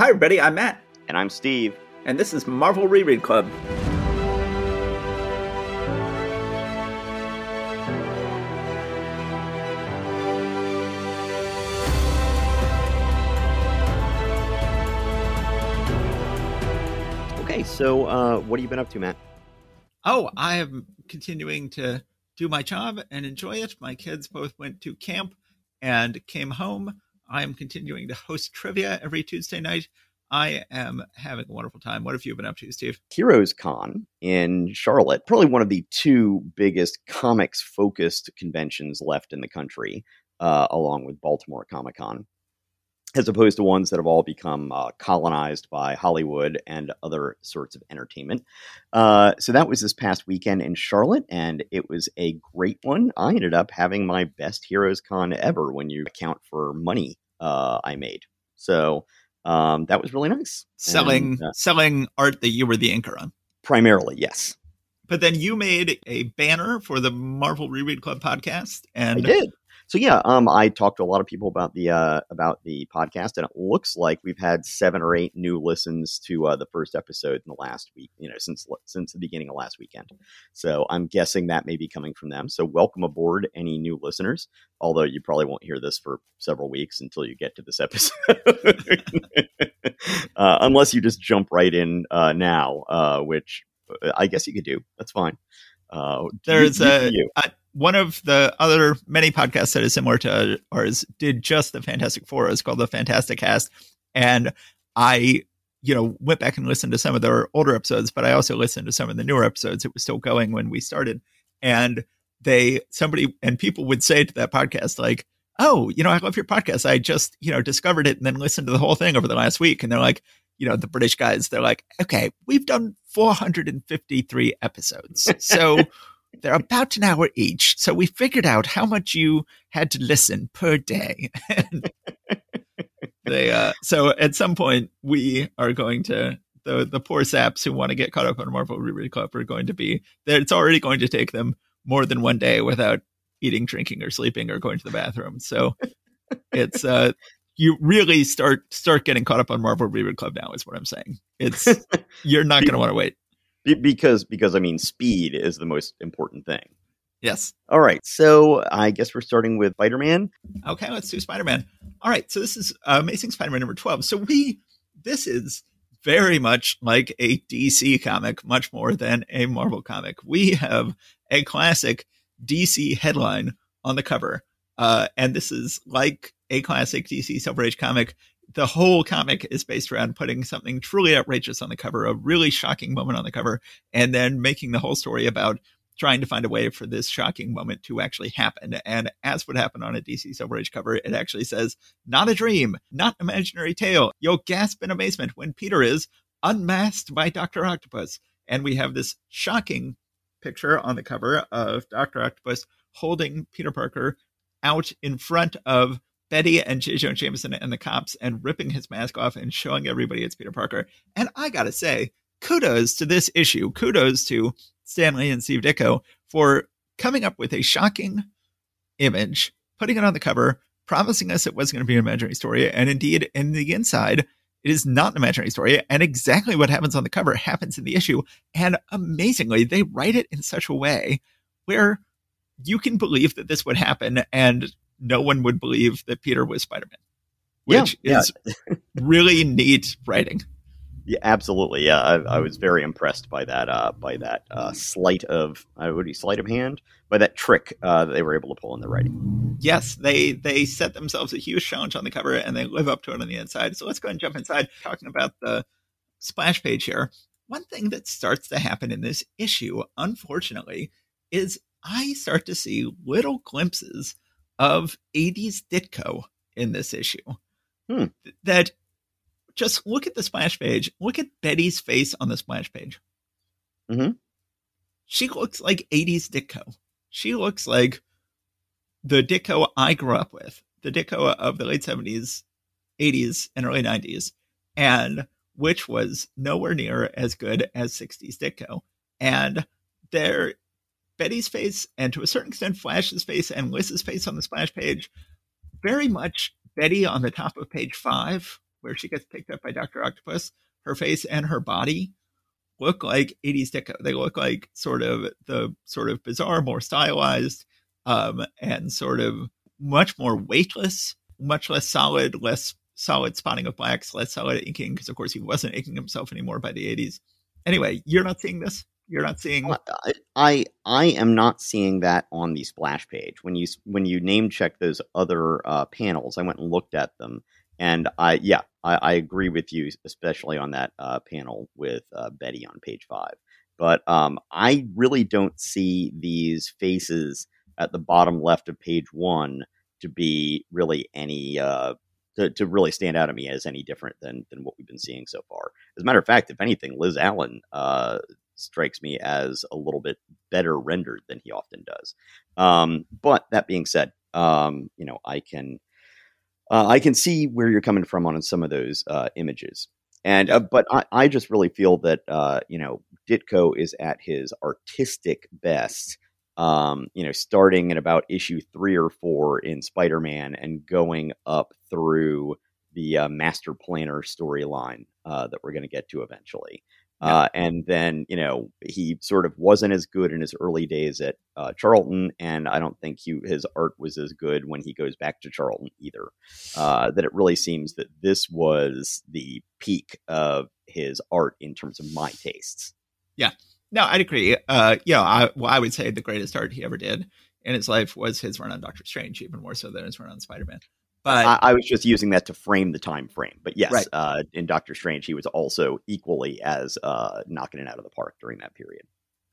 Hi, everybody. I'm Matt. And I'm Steve. And this is Marvel Reread Club. Okay, so uh, what have you been up to, Matt? Oh, I am continuing to do my job and enjoy it. My kids both went to camp and came home. I am continuing to host trivia every Tuesday night. I am having a wonderful time. What have you been up to, Steve? Heroes Con in Charlotte, probably one of the two biggest comics focused conventions left in the country, uh, along with Baltimore Comic Con as opposed to ones that have all become uh, colonized by Hollywood and other sorts of entertainment. Uh, so that was this past weekend in Charlotte, and it was a great one. I ended up having my best Heroes Con ever when you account for money uh, I made. So um, that was really nice. Selling and, uh, selling art that you were the anchor on. Primarily, yes. But then you made a banner for the Marvel Reread Club podcast, and I did so yeah, um, I talked to a lot of people about the uh, about the podcast, and it looks like we've had seven or eight new listens to uh, the first episode in the last week. You know, since since the beginning of last weekend. So I'm guessing that may be coming from them. So welcome aboard, any new listeners. Although you probably won't hear this for several weeks until you get to this episode, uh, unless you just jump right in uh, now, uh, which uh, I guess you could do. That's fine. There's you, a, you. a one of the other many podcasts that is similar to ours did just the Fantastic Four. It's called the Fantasticast, and I, you know, went back and listened to some of their older episodes, but I also listened to some of the newer episodes. It was still going when we started, and they somebody and people would say to that podcast like, "Oh, you know, I love your podcast. I just you know discovered it and then listened to the whole thing over the last week," and they're like. You know, the British guys, they're like, okay, we've done 453 episodes. So they're about an hour each. So we figured out how much you had to listen per day. they uh, so at some point we are going to the the poor saps who want to get caught up on Marvel Reread Club are going to be. It's already going to take them more than one day without eating, drinking, or sleeping or going to the bathroom. So it's uh you really start start getting caught up on Marvel Reread Club now is what I'm saying. It's you're not going to want to wait. Be- because because I mean speed is the most important thing. Yes. All right. So I guess we're starting with Spider Man. Okay, let's do Spider Man. All right. So this is Amazing Spider Man number twelve. So we this is very much like a DC comic, much more than a Marvel comic. We have a classic DC headline on the cover. Uh, and this is like a classic DC Silver Age comic the whole comic is based around putting something truly outrageous on the cover, a really shocking moment on the cover, and then making the whole story about trying to find a way for this shocking moment to actually happen. And as would happen on a DC Silver Age cover, it actually says, not a dream, not imaginary tale. You'll gasp in amazement when Peter is unmasked by Dr. Octopus. And we have this shocking picture on the cover of Dr. Octopus holding Peter Parker out in front of Betty and J. Jonah Jameson and the cops and ripping his mask off and showing everybody it's Peter Parker. And I gotta say, kudos to this issue. Kudos to Stan Lee and Steve Ditko for coming up with a shocking image, putting it on the cover, promising us it was going to be an imaginary story. And indeed, in the inside, it is not an imaginary story. And exactly what happens on the cover happens in the issue. And amazingly, they write it in such a way where you can believe that this would happen and no one would believe that Peter was Spider Man, which yeah, is yeah. really neat writing. Yeah, absolutely. Yeah, I, I, was very impressed by that. Uh, by that uh, sleight of, uh, would be sleight of hand, by that trick uh, that they were able to pull in the writing. Yes, they they set themselves a huge challenge on the cover, and they live up to it on the inside. So let's go and jump inside, talking about the splash page here. One thing that starts to happen in this issue, unfortunately, is I start to see little glimpses of 80s Ditko in this issue. Hmm. That just look at the splash page, look at Betty's face on the splash page. Mm-hmm. She looks like 80s Ditko. She looks like the Ditko I grew up with, the Ditko of the late 70s, 80s, and early 90s, and which was nowhere near as good as 60s Ditko. And there Betty's face and to a certain extent Flash's face and Liz's face on the splash page, very much Betty on the top of page five where she gets picked up by Dr. Octopus, her face and her body look like 80s Ditko. They look like sort of the sort of bizarre, more stylized, um, and sort of much more weightless, much less solid, less solid spotting of blacks, less solid inking, because of course he wasn't inking himself anymore by the 80s. Anyway, you're not seeing this. You're not seeing. I I am not seeing that on the splash page. When you when you name check those other uh, panels, I went and looked at them, and I yeah I, I agree with you, especially on that uh, panel with uh, Betty on page five. But um, I really don't see these faces at the bottom left of page one to be really any uh, to, to really stand out to me as any different than than what we've been seeing so far. As a matter of fact, if anything, Liz Allan uh, strikes me as a little bit better rendered than he often does. Um, but that being said, um, you know, I can uh, I can see where you're coming from on some of those uh, images. And uh, but I, I just really feel that uh, you know Ditko is at his artistic best um, you know, starting at about issue three or four in Spider Man and going up through the uh, master planner storyline uh, that we're going to get to eventually. Uh, and then, you know, he sort of wasn't as good in his early days at uh, Charlton, and I don't think he, his art was as good when he goes back to Charlton either. Uh, that it really seems that this was the peak of his art in terms of my tastes. Yeah, no, I'd agree. Uh, yeah, I, well, I would say the greatest art he ever did in his life was his run on Doctor Strange, even more so than his run on Spider Man. But I, I, was just using that to frame the time frame. But yes, right. uh, in Doctor Strange, he was also equally as uh, knocking it out of the park during that period.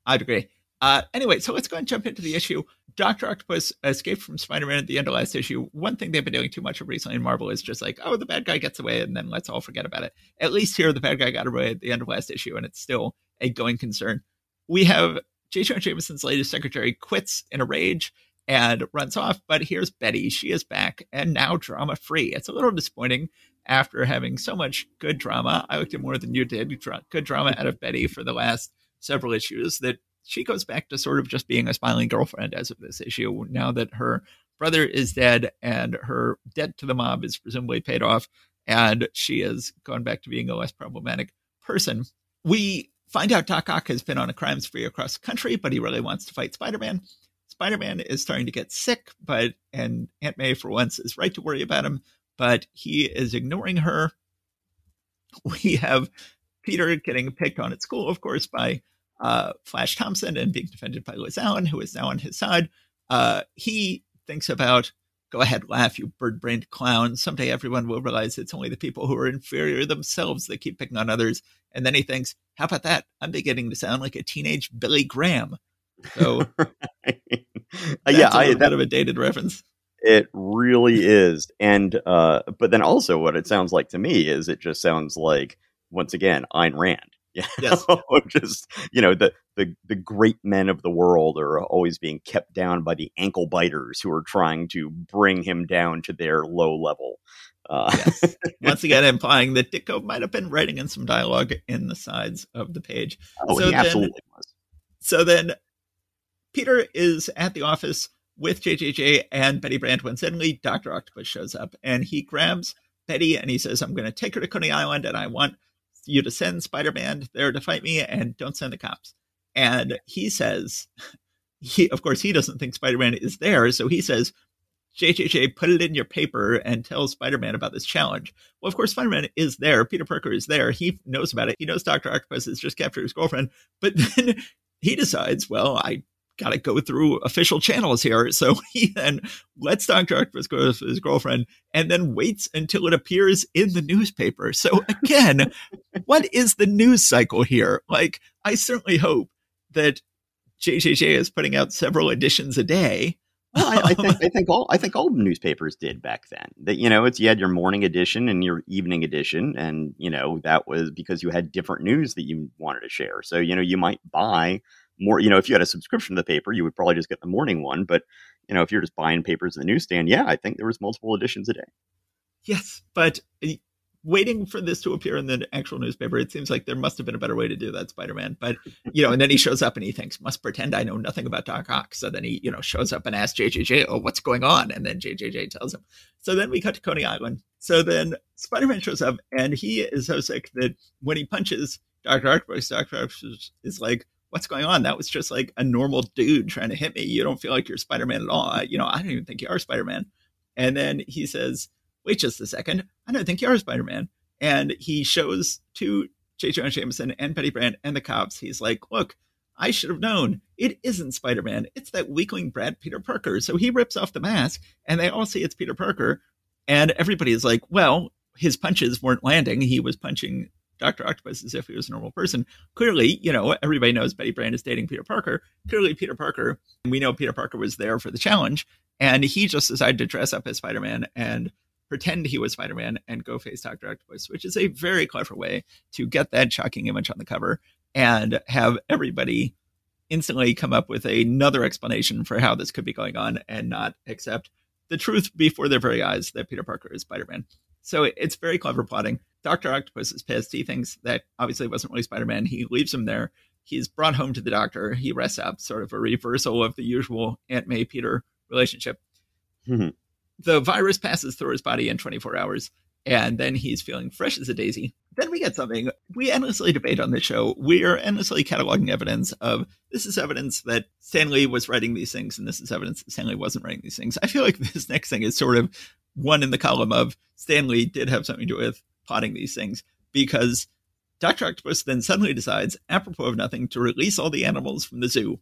I'd agree. Uh, anyway, so let's go and jump into the issue. Doctor Octopus escaped from Spider-Man at the end of last issue. One thing they've been doing too much of recently in Marvel is just like, oh, the bad guy gets away, and then let's all forget about it. At least here, the bad guy got away at the end of last issue, and it's still a going concern. We have J. Jonah Jameson's latest secretary quits in a rage and runs off, but here's Betty. She is back and now drama free. It's a little disappointing after having so much good drama. I looked at more than you did, good drama out of Betty for the last several issues that she goes back to sort of just being a smiling girlfriend as of this issue now that her brother is dead and her debt to the mob is presumably paid off and she has gone back to being a less problematic person. We find out Ock has been on a crime spree across the country, but he really wants to fight Spider Man. Spider Man is starting to get sick, but and Aunt May for once is right to worry about him, but he is ignoring her. We have Peter getting picked on at school, of course, by uh, Flash Thompson and being defended by Liz Allan, who is now on his side. Uh, he thinks about Go ahead, laugh, you bird brained clown. Someday everyone will realize it's only the people who are inferior themselves that keep picking on others. And then he thinks, how about that? I'm beginning to sound like a teenage Billy Graham. So, yeah, I, that, of a dated reference. It really is. And, uh, but then also what it sounds like to me is it just sounds like, once again, Ayn Rand. Yes. just you know the, the the great men of the world are always being kept down by the ankle biters who are trying to bring him down to their low level. Uh, yes. Once again, implying that Ditko might have been writing in some dialogue in the sides of the page. Oh, so he then, absolutely was. So then, Peter is at the office with JJJ and Betty Brant when suddenly Doctor Octopus shows up and he grabs Betty and he says, "I'm going to take her to Coney Island and I want." you to send Spider Man there to fight me and don't send the cops. And he says, he, of course, he doesn't think Spider Man is there. So he says, JJJ, put it in your paper and tell Spider Man about this challenge. Well, of course, Spider Man is there. Peter Parker is there. He knows about it. He knows Dr. Octopus has just captured his girlfriend. But then he decides, well, I got to go through official channels here. So he then lets Dr. Octopus go to his girlfriend and then waits until it appears in the newspaper. So again, what is the news cycle here? Like, I certainly hope that JJJ is putting out several editions a day. Well, I, I, think I think all I think all newspapers did back then. That you know, it's you had your morning edition and your evening edition, and you know that was because you had different news that you wanted to share. So you know, you might buy more, you know, if you had a subscription to the paper, you would probably just get the morning one. But, you know, if you're just buying papers in the newsstand, yeah, I think there was multiple editions a day. Yes, but eh, waiting for this to appear in the actual newspaper, it seems like there must have been a better way to do that, Spider Man. But, you know, and then he shows up and he thinks, must pretend I know nothing about Doc Ock. So then he, you know, shows up and asks JJJ, oh, what's going on? And then JJJ tells him. So then we cut to Coney Island So then Spider Man shows up and he is so sick that when he punches Dr. Octopus, Dr. Octopus is like, What's going on? That was just like a normal dude trying to hit me. You don't feel like you're Spider Man at all. I, you know, I don't even think you are Spider Man. And then he says, Wait just a second. I don't think you are Spider Man. And he shows to J. Jonah Jameson and Betty Brant and the cops, he's like, Look, I should have known. It isn't Spider Man. It's that weakling Brad Peter Parker. So he rips off the mask and they all see it's Peter Parker. And everybody is like, well, his punches weren't landing. He was punching Dr. Octopus as if he was a normal person. Clearly, you know, everybody knows Betty Brant is dating Peter Parker. Clearly, Peter Parker, we know Peter Parker was there for the challenge. And he just decided to dress up as Spider Man and pretend he was Spider Man and go face Dr. Octopus, which is a very clever way to get that shocking image on the cover and have everybody instantly come up with another explanation for how this could be going on and not accept the truth before their very eyes that Peter Parker is Spider Man. So it's very clever plotting. Dr. Octopus is pissed. He thinks that obviously wasn't really Spider Man. He leaves him there. He's brought home to the doctor. He rests up, sort of a reversal of the usual Aunt May Peter relationship. Mhm. The virus passes through his body in 24 hours, and then he's feeling fresh as a daisy. Then we get something we endlessly debate on this show. We are endlessly cataloging evidence of this is evidence that Stan Lee was writing these things, and this is evidence that Stan Lee wasn't writing these things. I feel like this next thing is sort of one in the column of Stan Lee did have something to do with plotting these things because Dr. Octopus then suddenly decides, apropos of nothing, to release all the animals from the zoo.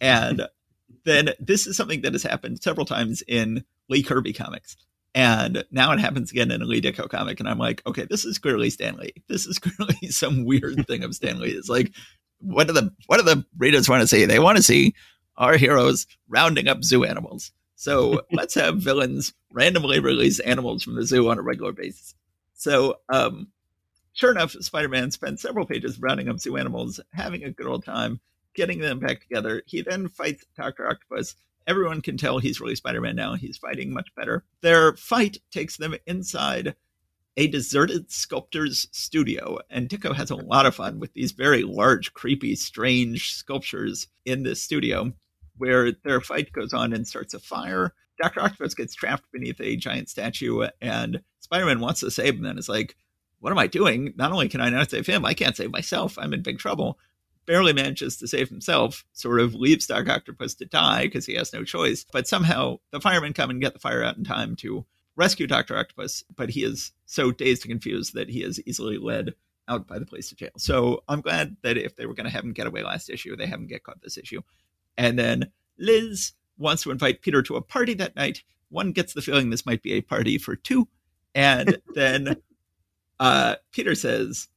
And then this is something that has happened several times in Lee Kirby comics. And now it happens again in a Lee Ditko comic. And I'm like, okay, this is clearly Stan Lee. This is clearly some weird thing of Stan Lee. It's like, what do the what do the readers want to see? They want to see our heroes rounding up zoo animals. So let's have villains randomly release animals from the zoo on a regular basis. So um sure enough, Spider-Man spends several pages rounding up zoo animals, having a good old time, getting them back together. He then fights Dr. Octopus. Everyone can tell he's really Spider-Man now. He's fighting much better. Their fight takes them inside a deserted sculptor's studio. And Ditko has a lot of fun with these very large, creepy, strange sculptures in this studio where their fight goes on and starts a fire. Dr. Octopus gets trapped beneath a giant statue, and Spider Man wants to save him and is like, What am I doing? Not only can I not save him, I can't save myself. I'm in big trouble. Barely manages to save himself, sort of leaves Doc Octopus to die because he has no choice. But somehow the firemen come and get the fire out in time to rescue Dr. Octopus, but he is so dazed and confused that he is easily led out by the police to jail. So I'm glad that if they were going to have him get away last issue, they haven't get caught this issue. And then Liz wants to invite Peter to a party that night. One gets the feeling this might be a party for two. And then uh, Peter says,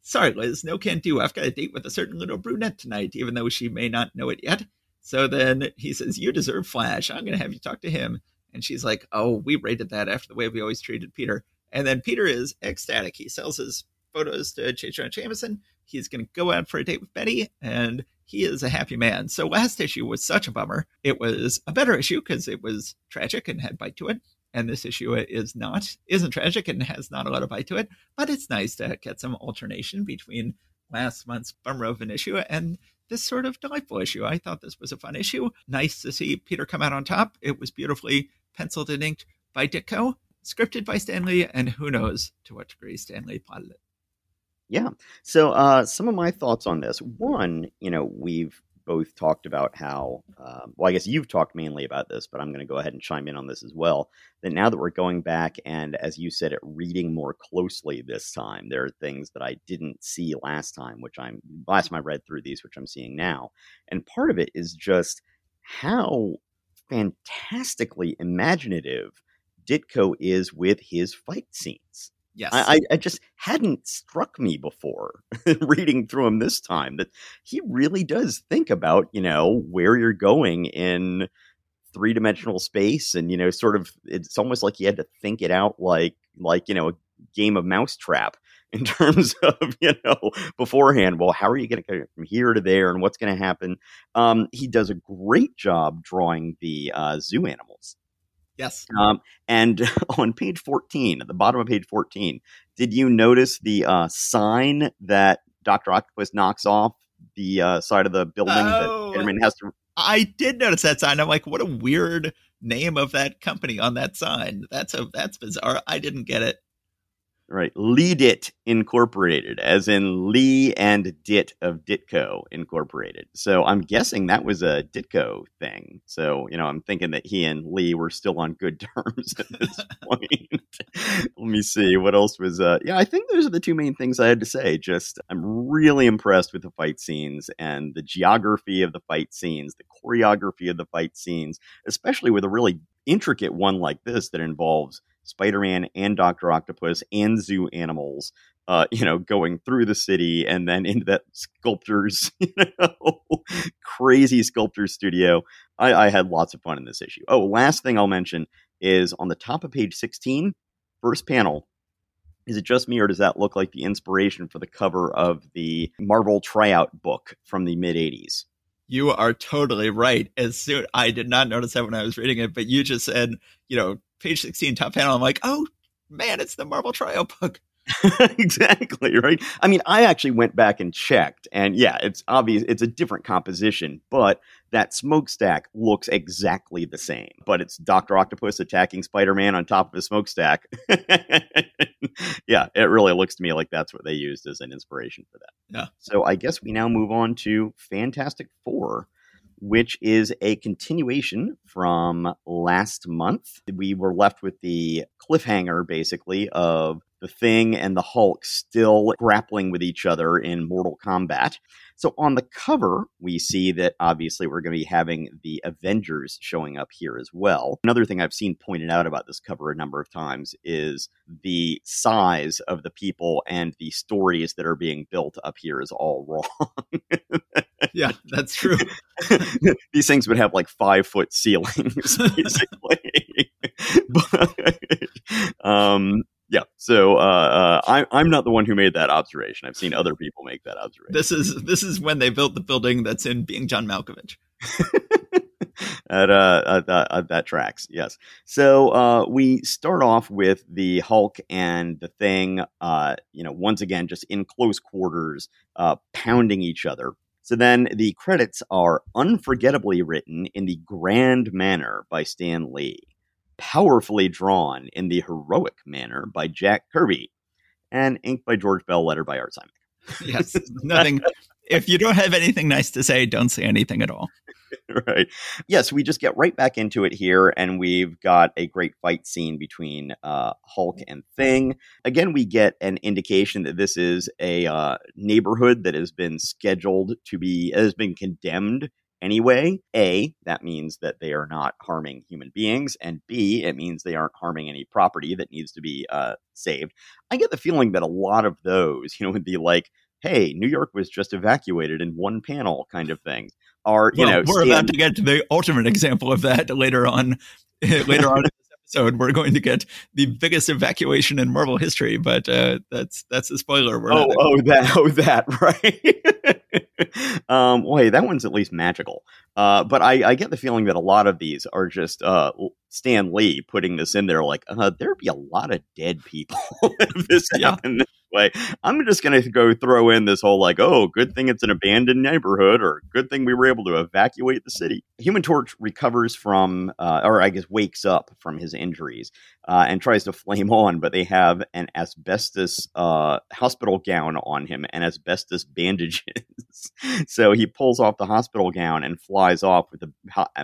Sorry, Liz, no can't do. I've got a date with a certain little brunette tonight, even though she may not know it yet. So then he says, You deserve Flash. I'm going to have you talk to him. And she's like, Oh, we rated that after the way we always treated Peter. And then Peter is ecstatic. He sells his photos to. Jonah Jameson. He's going to go out for a date with Betty, and he is a happy man. So last issue was such a bummer. It was a better issue because it was tragic and had bite to it. And this issue is not, isn't tragic and has not a lot of bite to it. But it's nice to get some alternation between last month's bummer of an issue and this sort of delightful issue. I thought this was a fun issue. Nice to see Peter come out on top. It was beautifully penciled and inked by Ditko, scripted by Stan Lee, and who knows to what degree Stan Lee plotted it. Yeah. So, uh, some of my thoughts on this. One, you know, we've both talked about how, um, well, I guess you've talked mainly about this, but I'm going to go ahead and chime in on this as well. That now that we're going back and, as you said, it reading more closely this time, there are things that I didn't see last time, which I'm, last time I read through these, which I'm seeing now. And part of it is just how fantastically imaginative Ditko is with his fight scenes. Yes. I, I, just hadn't struck me before reading through him this time that he really does think about, you know, where you're going in three dimensional space and, you know, sort of it's almost like he had to think it out like like, you know, a game of mousetrap in terms of, you know, beforehand. Well, how are you gonna get from here to there and what's gonna happen? Um, he does a great job drawing the uh, zoo animals. Yes. Um, and on page 14, at the bottom of page 14, did you notice the uh, sign that Dr. Octopus knocks off the uh, side of the building Oh. that Spider-Man has to. I did notice that sign. I'm like, what a weird name of that company on that sign. That's a that's bizarre. I didn't get it. Right, Lead It Incorporated, as in Lee and Dit of Ditko Incorporated. So I'm guessing that was a Ditko thing. So you know, I'm thinking that he and Lee were still on good terms at this point. Let me see what else was. Uh, yeah, I think those are the two main things I had to say. Just I'm really impressed with the fight scenes and the geography of the fight scenes, the choreography of the fight scenes, especially with a really intricate one like this that involves Spider-Man and Doctor Octopus and zoo animals, uh, you know, going through the city and then into that sculptor's, you know, crazy sculptor studio. I, I had lots of fun in this issue. Oh, last thing I'll mention is on the top of page 16, first panel. Is it just me, or does that look like the inspiration for the cover of the Marvel tryout book from the mid 80s? You are totally right. As soon I did not notice that when I was reading it, but you just said, you know, page 16 top panel. I'm like, oh man, it's the Marvel Trial book. exactly right i mean i actually went back and checked and yeah it's obvious it's a different composition but that smokestack looks exactly the same but it's dr octopus attacking spider-man on top of a smokestack yeah it really looks to me like that's what they used as an inspiration for that Yeah. so i guess we now move on to fantastic four which is a continuation from last month. We were left with the cliffhanger, basically, of the Thing and the Hulk still grappling with each other in Mortal Kombat. So on the cover, we see that obviously we're going to be having the Avengers showing up here as well. Another thing I've seen pointed out about this cover a number of times is the size of the people and the stories that are being built up here is all wrong. Yeah, that's true. These things would have like five foot ceilings, basically. but, um, yeah. So uh, uh, I, I'm not the one who made that observation. I've seen other people make that observation. This is this is when they built the building that's in Being John Malkovich. at, uh, at, that, at that tracks. Yes. So uh, we start off with the Hulk and the Thing. Uh, you know, once again, just in close quarters, uh, pounding each other. So then the credits are unforgettably written in the grand manner by Stan Lee, powerfully drawn in the heroic manner by Jack Kirby, and inked by George Bell, lettered by Art Simek. Yes, nothing. if you don't have anything nice to say, don't say anything at all. right. Yes, we just get right back into it here, and we've got a great fight scene between uh, Hulk and Thing. Again, we get an indication that this is a uh, neighborhood that has been scheduled to be has been condemned anyway. A, that means that they are not harming human beings, and B, it means they aren't harming any property that needs to be uh, saved. I get the feeling that a lot of those, you know, would be like, "Hey, New York was just evacuated in one panel," kind of things. Are you well, know? we're about to get to the ultimate example of that later on. later on in this episode, we're going to get the biggest evacuation in Marvel history, but uh, that's that's a spoiler. We're oh, oh, that, oh, that, right? um, well, hey, that one's at least magical. Uh, but I, I get the feeling that a lot of these are just uh, Stan Lee putting this in there, like uh, there'd be a lot of dead people if this Yeah. happened this way. I'm just going to go throw in this whole like, oh, good thing it's an abandoned neighborhood, or good thing we were able to evacuate the city. Human Torch recovers from, uh, or I guess wakes up from his injuries uh, and tries to flame on, but they have an asbestos uh, hospital gown on him and asbestos bandages. so he pulls off the hospital gown and flies off with the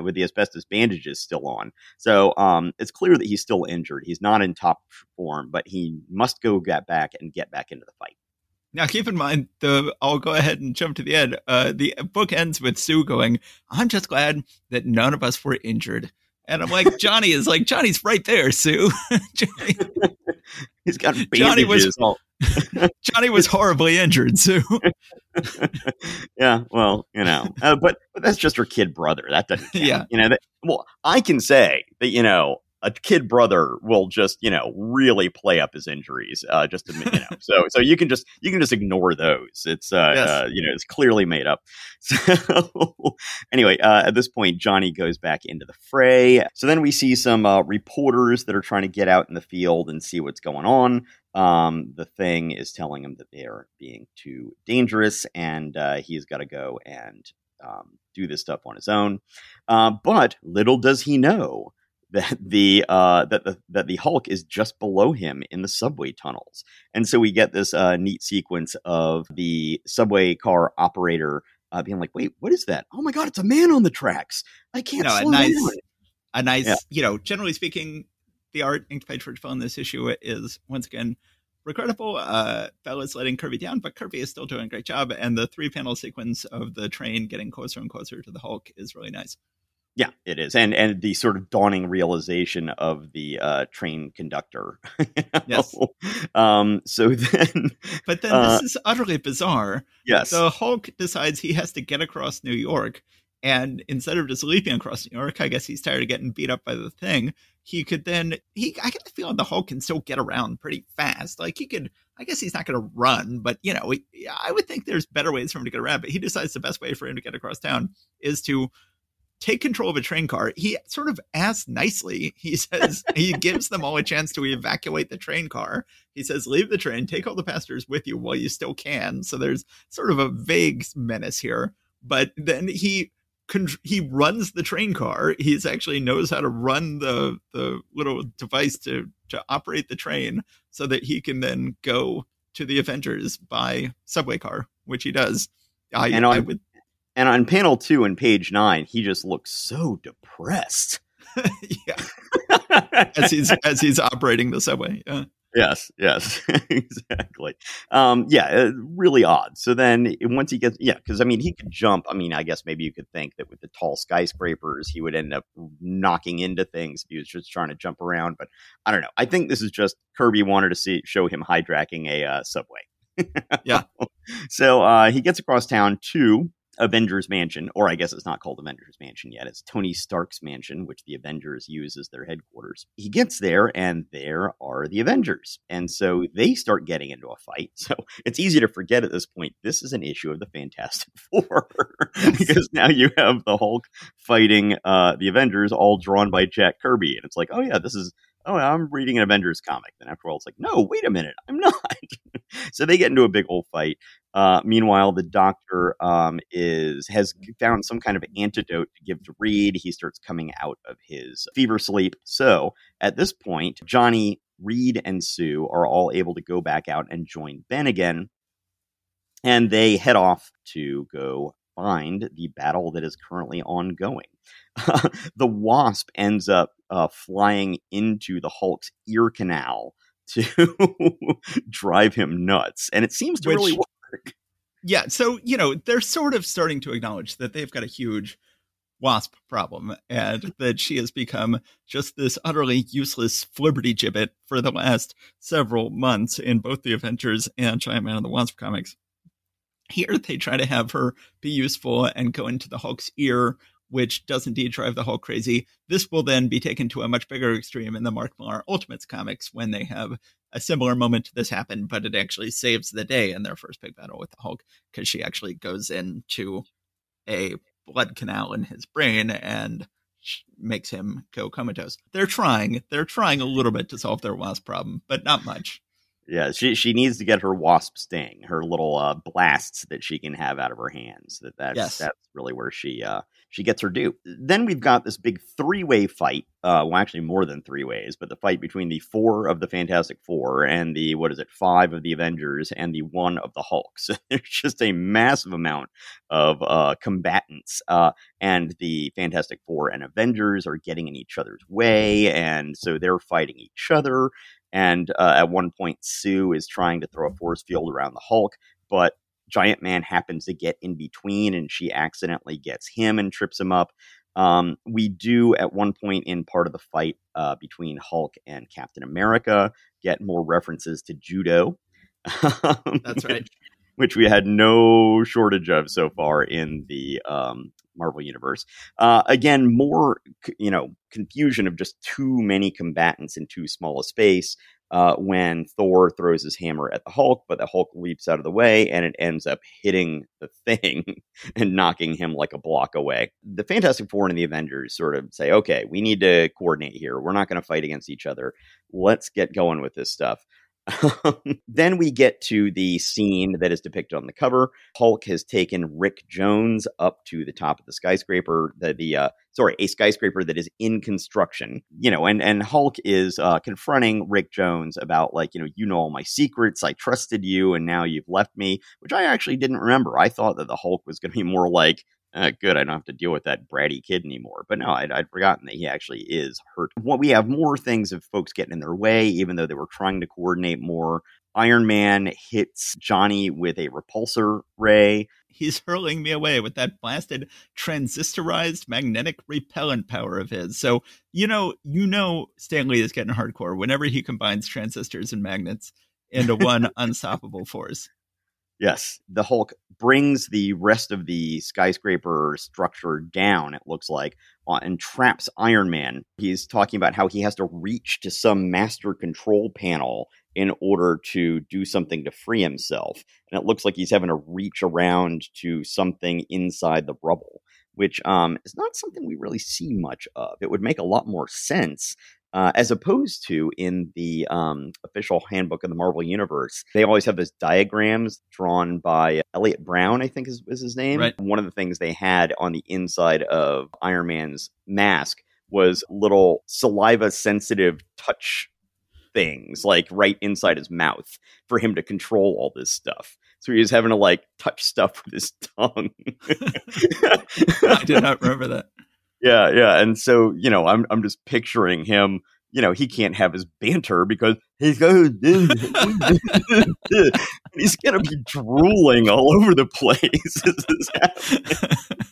with the asbestos bandages still on. So um, it's clear that he's still injured. He's not in top form, but he must go get back and get back into the fight. Now, keep in mind, the I'll go ahead and jump to the end. Uh, the book ends with Sue going, "I'm just glad that none of us were injured." And I'm like, Johnny is like, Johnny's right there, Sue. Johnny, He's got bandages. Johnny was- Johnny was horribly injured, Sue. yeah, well, you know, uh, but but that's just her kid brother. That doesn't, count. Yeah. you know. That, well, I can say that you know a kid brother will just you know really play up his injuries. Uh, just to you know, so so you can just you can just ignore those. It's uh, Yes. uh you know it's clearly made up. So anyway, uh, at this point, Johnny goes back into the fray. So then we see some uh, reporters that are trying to get out in the field and see what's going on. um, the thing is telling him that they are being too dangerous and uh, he's got to go and um, do this stuff on his own. Uh, but little does he know that the uh, that the that the Hulk is just below him in the subway tunnels, and so we get this uh, neat sequence of the subway car operator uh, being like, "Wait, what is that? Oh my god, it's a man on the tracks! I can't." No, a nice, down. a nice, yeah. you know, generally speaking, the art inked by George in this issue is once again regrettable. Uh, Bella's letting Kirby down, but Kirby is still doing a great job. And the three panel sequence of the train getting closer and closer to the Hulk is really nice. Yeah, it is, and and the sort of dawning realization of the uh, train conductor. yes. Um. So then, but then uh, this is utterly bizarre. Yes. The Hulk decides he has to get across New York, and instead of just leaping across New York, I guess he's tired of getting beat up by the thing. He could then he. I get the feeling the Hulk can still get around pretty fast. Like he could. I guess he's not going to run, but you know, he, I would think there's better ways for him to get around. But he decides the best way for him to get across town is to take control of a train car. He sort of asks nicely. He says he gives them all a chance to evacuate the train car. He says, "Leave the train, take all the passengers with you while you still can." So there's sort of a vague menace here, but then he he runs the train car. He's actually knows how to run the the little device to to operate the train so that he can then go to the Avengers by subway car, which he does. I, and on, I would and on panel two and page nine, he just looks so depressed. yeah, as he's as he's operating the subway. Yeah. Yes, yes, exactly. Um, yeah, uh, really odd. So then once he gets, yeah, because I mean, he could jump. I mean, I guess maybe you could think that with the tall skyscrapers, he would end up knocking into things if he was just trying to jump around. But I don't know. I think this is just Kirby wanted to see show him hijacking a uh, subway. yeah. So uh, he gets across town to Avengers Mansion, or I guess it's not called Avengers Mansion yet. It's Tony Stark's mansion, which the Avengers use as their headquarters. He gets there, and there are the Avengers. And so they start getting into a fight. So it's easy to forget at this point this is an issue of the Fantastic Four, because now you have the Hulk fighting uh, the Avengers, all drawn by Jack Kirby. And it's like, oh, yeah, this is oh, I'm reading an Avengers comic. Then after all, it's like, no, wait a minute, I'm not. so they get into a big old fight. Uh, meanwhile, the doctor um, is has found some kind of antidote to give to Reed. He starts coming out of his fever sleep. So at this point, Johnny, Reed, and Sue are all able to go back out and join Ben again. And they head off to go find the battle that is currently ongoing. the wasp ends up uh, flying into the Hulk's ear canal to drive him nuts, and it seems to Which, really work. Yeah, so you know they're sort of starting to acknowledge that they've got a huge wasp problem and that she has become just this utterly useless flibberty gibbet for the last several months in both the Avengers and Giant Man and the Wasp comics. Here they try to have her be useful and go into the Hulk's ear which does indeed drive the Hulk crazy. This will then be taken to a much bigger extreme in the Mark Millar Ultimates comics when they have a similar moment to this happen, but it actually saves the day in their first big battle with the Hulk because she actually goes into a blood canal in his brain and makes him go comatose. They're trying. They're trying a little bit to solve their wasp problem, but not much. Yeah, she she needs to get her wasp sting, her little uh, blasts that she can have out of her hands. That that's yes. that's really where she uh, she gets her due. Then we've got this big three way fight. Uh, well, actually more than three ways, but the fight between the four of the Fantastic Four and the what is it, five of the Avengers and the one of the Hulks. So there's just a massive amount of uh, combatants, uh, and the Fantastic Four and Avengers are getting in each other's way, and so they're fighting each other. And uh, at one point, Sue is trying to throw a force field around the Hulk, but Giant Man happens to get in between and she accidentally gets him and trips him up. Um, we do at one point in part of the fight uh, between Hulk and Captain America get more references to judo. That's right. Which we had no shortage of so far in the um, Marvel universe. Uh, again, more you know confusion of just too many combatants in too small a space. Uh, when Thor throws his hammer at the Hulk, but the Hulk leaps out of the way and it ends up hitting the thing and knocking him like a block away. The Fantastic Four and the Avengers sort of say, okay, we need to coordinate here. We're not going to fight against each other. Let's get going with this stuff. Then we get to the scene that is depicted on the cover. Hulk has taken Rick Jones up to the top of the skyscraper. The, the uh, sorry, a skyscraper that is in construction. You know, and and Hulk is uh, confronting Rick Jones about like, you know, you know all my secrets. I trusted you, and now you've left me, which I actually didn't remember. I thought that the Hulk was going to be more like, uh, good, I don't have to deal with that bratty kid anymore. But no, I'd, I'd, forgotten that he actually is hurt. What we have more things of folks getting in their way, even though they were trying to coordinate more. Iron Man hits Johnny with a repulsor ray. He's hurling me away with that blasted transistorized magnetic repellent power of his. So, you know, you know Stan Lee is getting hardcore whenever he combines transistors and magnets into one unstoppable force. Yes, the Hulk brings the rest of the skyscraper structure down, it looks like, uh, and traps Iron Man. He's talking about how he has to reach to some master control panel in order to do something to free himself. And it looks like he's having to reach around to something inside the rubble, which um, is not something we really see much of. It would make a lot more sense uh, as opposed to in the um, official handbook of the Marvel Universe, they always have those diagrams drawn by Eliot Brown, I think is, is his name. Right. One of the things they had on the inside of Iron Man's mask was little saliva sensitive touch things, like right inside his mouth, for him to control all this stuff. So he was having to like touch stuff with his tongue. I did not remember that. Yeah, yeah. And so, you know, I'm I'm just picturing him, you know, he can't have his banter because he's going he's gonna be drooling all over the place.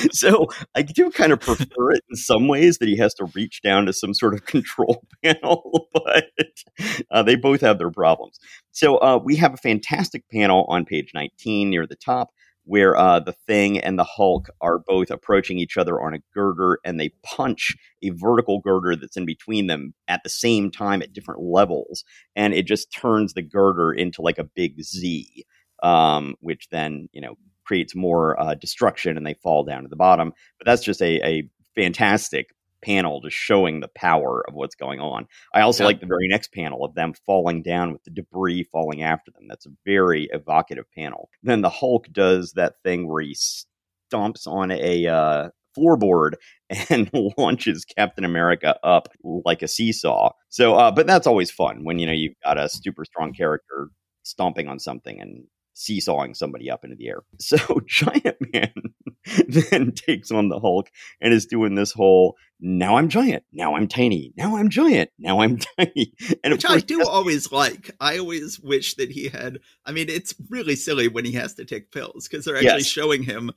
so I do kind of prefer it in some ways that he has to reach down to some sort of control panel, but uh, they both have their problems. So uh, we have a fantastic panel on page 19 near the top where uh, the Thing and the Hulk are both approaching each other on a girder, and they punch a vertical girder that's in between them at the same time at different levels, and it just turns the girder into like a big Z, um, which then you know creates more uh, destruction, and they fall down to the bottom. But that's just a, a fantastic panel just showing the power of what's going on. I also yeah. like the very next panel of them falling down with the debris falling after them. That's a very evocative panel. Then the Hulk does that thing where he stomps on a uh, floorboard and launches Captain America up like a seesaw. So, uh, but that's always fun when you know you've got a super strong character stomping on something and seesawing somebody up into the air. So Giant Man then takes on the Hulk and is doing this whole now I'm giant, now I'm tiny, now I'm giant, now I'm tiny. And Which I do always like. I always wish that he had. I mean, it's really silly when he has to take pills because they're actually yes. showing him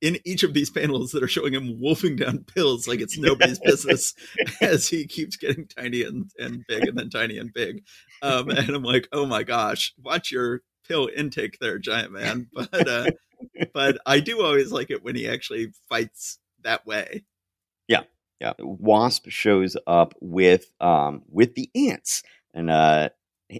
in each of these panels that are showing him wolfing down pills like it's nobody's business as he keeps getting tiny and, and big and then tiny and big. Um, and I'm like, oh my gosh, watch your pill intake there, giant man. But uh, but I do always like it when he actually fights that way. Yeah, yeah. Wasp shows up with um with the ants, and uh,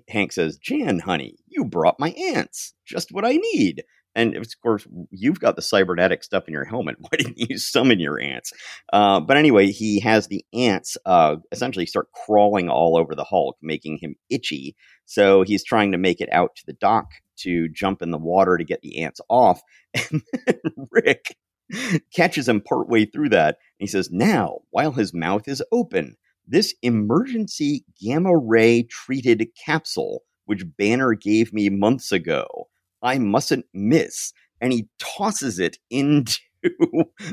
Hank says, "Jan, honey, you brought my ants. Just what I need." And of course, you've got the cybernetic stuff in your helmet. Why didn't you summon your ants? Uh, but anyway, he has the ants uh, essentially start crawling all over the Hulk, making him itchy. So he's trying to make it out to the dock to jump in the water to get the ants off. And Rick catches him partway through that. And he says, Now, while his mouth is open, this emergency gamma ray treated capsule, which Banner gave me months ago, I mustn't miss. And he tosses it into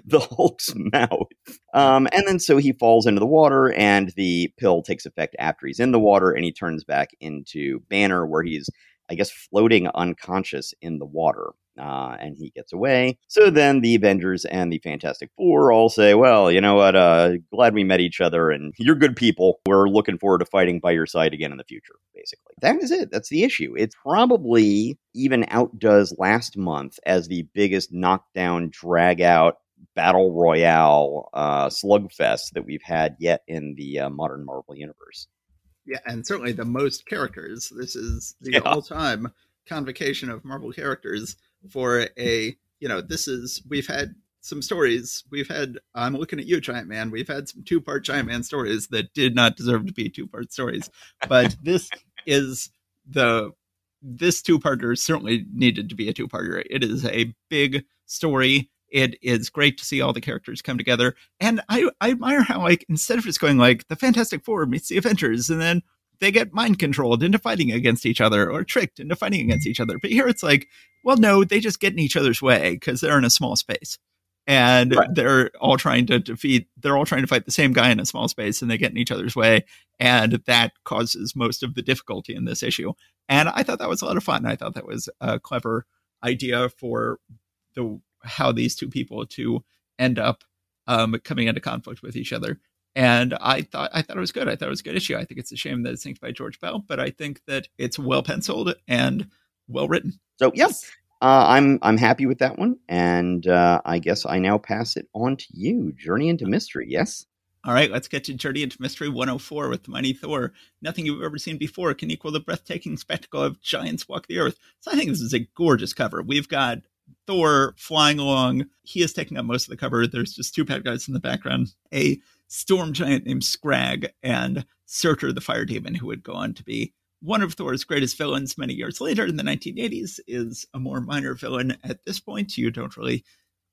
the Hulk's mouth. Um, and then so he falls into the water, and the pill takes effect after he's in the water, and he turns back into Banner, where he's, I guess, floating unconscious in the water uh, and he gets away. So then the Avengers and the Fantastic Four all say, "Well, you know what? Uh, glad we met each other, and you're good people. We're looking forward to fighting by your side again in the future." Basically, that is it. That's the issue. It probably even outdoes last month as the biggest knockdown, drag out battle royale uh, slugfest that we've had yet in the uh, modern Marvel universe. Yeah, and certainly the most characters. This is the yeah. all-time convocation of Marvel characters for a you know this is we've had some stories we've had i'm looking at you giant man we've had some two part giant man stories that did not deserve to be two part stories but this is the this two parter certainly needed to be a two parter. It is a big story. It is great to see all the characters come together. And I, I admire how, like, instead of just going like the Fantastic Four meets the Avengers and then they get mind controlled into fighting against each other or tricked into fighting against each other. But here it's like, well, no, they just get in each other's way because they're in a small space. And right. they're all trying to defeat they're all trying to fight the same guy in a small space and they get in each other's way. And that causes most of the difficulty in this issue. And i thought that was a lot of fun. I thought that was a clever idea for the how these two people to end up um, coming into conflict with each other and I thought I thought it was good. I thought it was a good issue. I think it's a shame that it's inked by George Bell, but I think that it's well penciled and well written. So yes, uh, I'm I'm happy with that one, and uh, I guess I now pass it on to you. Journey into Mystery, yes. All right, let's get to Journey into Mystery 104 with the Mighty Thor. Nothing you've ever seen before can equal the breathtaking spectacle of giants walk the earth. So I think this is a gorgeous cover. We've got Thor flying along. He is taking up most of the cover. There's just two bad guys in the background. A storm giant named Skrag and Surtur the fire demon, who would go on to be one of Thor's greatest villains many years later in the 1980s is a more minor villain at this point. You don't really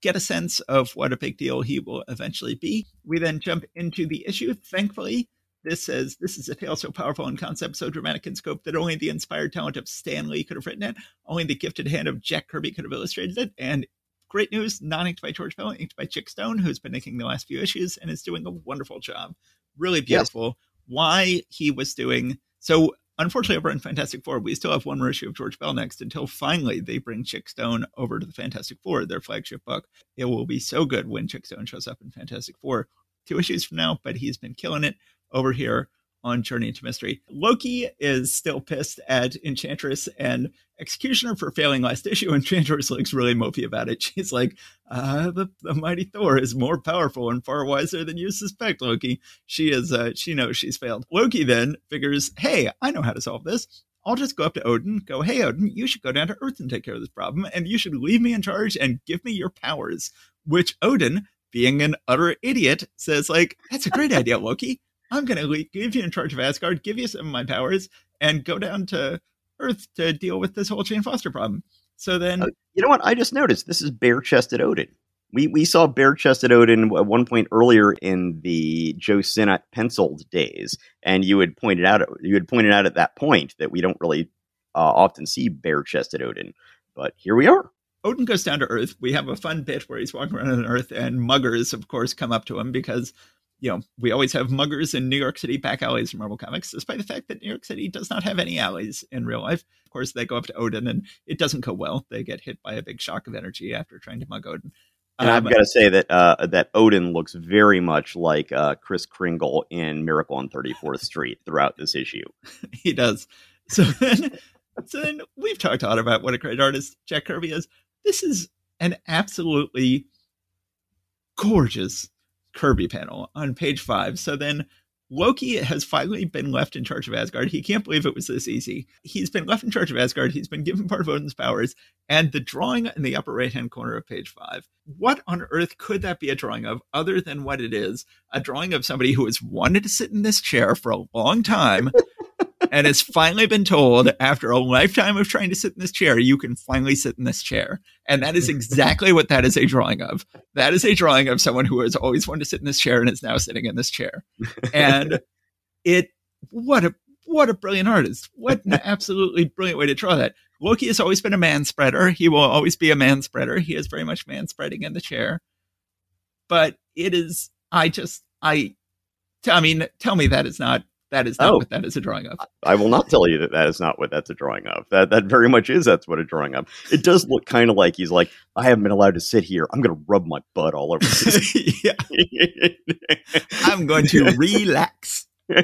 get a sense of what a big deal he will eventually be. We then jump into the issue. Thankfully, this says this is a tale so powerful in concept, so dramatic in scope that only the inspired talent of Stan Lee could have written it. Only the gifted hand of Jack Kirby could have illustrated it. And great news, not inked by George Bell, inked by Chick Stone, who's been inking the last few issues and is doing a wonderful job. Really beautiful. Yes. Why he was doing so Unfortunately, over in Fantastic Four, we still have one more issue of George Bell next until finally they bring Chick Stone over to the Fantastic Four, their flagship book. It will be so good when Chick Stone shows up in Fantastic Four two issues from now, but he's been killing it over here on Journey into Mystery. Loki is still pissed at Enchantress and Executioner for failing last issue. Enchantress looks really mopey about it. She's like, uh, the, the mighty Thor is more powerful and far wiser than you suspect, Loki. She is, uh, she knows she's failed. Loki then figures, hey, I know how to solve this. I'll just go up to Odin, go, hey, Odin, you should go down to Earth and take care of this problem, and you should leave me in charge and give me your powers. Which Odin, being an utter idiot, says, like, that's a great idea, Loki. I'm going to give you in charge of Asgard, give you some of my powers, and go down to Earth to deal with this whole Jane Foster problem. So then, uh, you know what? I just noticed this is bare chested Odin. We we saw bare chested Odin at one point earlier in the Joe Sinnott penciled days, and you had pointed out you had pointed out at that point that we don't really uh, often see bare chested Odin, but here we are. Odin goes down to Earth. We have a fun bit where he's walking around on Earth, and muggers, of course, come up to him because you know, we always have muggers in New York City back alleys in Marvel Comics, despite the fact that New York City does not have any alleys in real life. Of course, they go up to Odin and it doesn't go well. They get hit by a big shock of energy after trying to mug Odin. And um, I've got to say that uh, that Odin looks very much like uh, Kris Kringle in Miracle on 34th Street throughout this issue. he does. So then, so then we've talked a lot about what a great artist Jack Kirby is. This is an absolutely gorgeous Kirby panel on page five. So then Loki has finally been left in charge of Asgard. He can't believe it was this easy. He's been left in charge of Asgard. He's been given part of Odin's powers. And the drawing in the upper right hand corner of page five, what on earth could that be a drawing of other than what it is? A drawing of somebody who has wanted to sit in this chair for a long time and has finally been told after a lifetime of trying to sit in this chair, you can finally sit in this chair. And that is exactly what that is a drawing of. That is a drawing of someone who has always wanted to sit in this chair and is now sitting in this chair. And it, what a, what a brilliant artist. What an absolutely brilliant way to draw that. Loki has always been a man spreader. He will always be a man spreader. He is very much man spreading in the chair. But it is, I just, I, I mean, tell me that is not that is not oh, what that is a drawing of. I will not tell you that that is not what that's a drawing of. That that very much is that's what a drawing of. It does look kind of like he's like, I haven't been allowed to sit here. I'm going to rub my butt all over. yeah. I'm going to relax.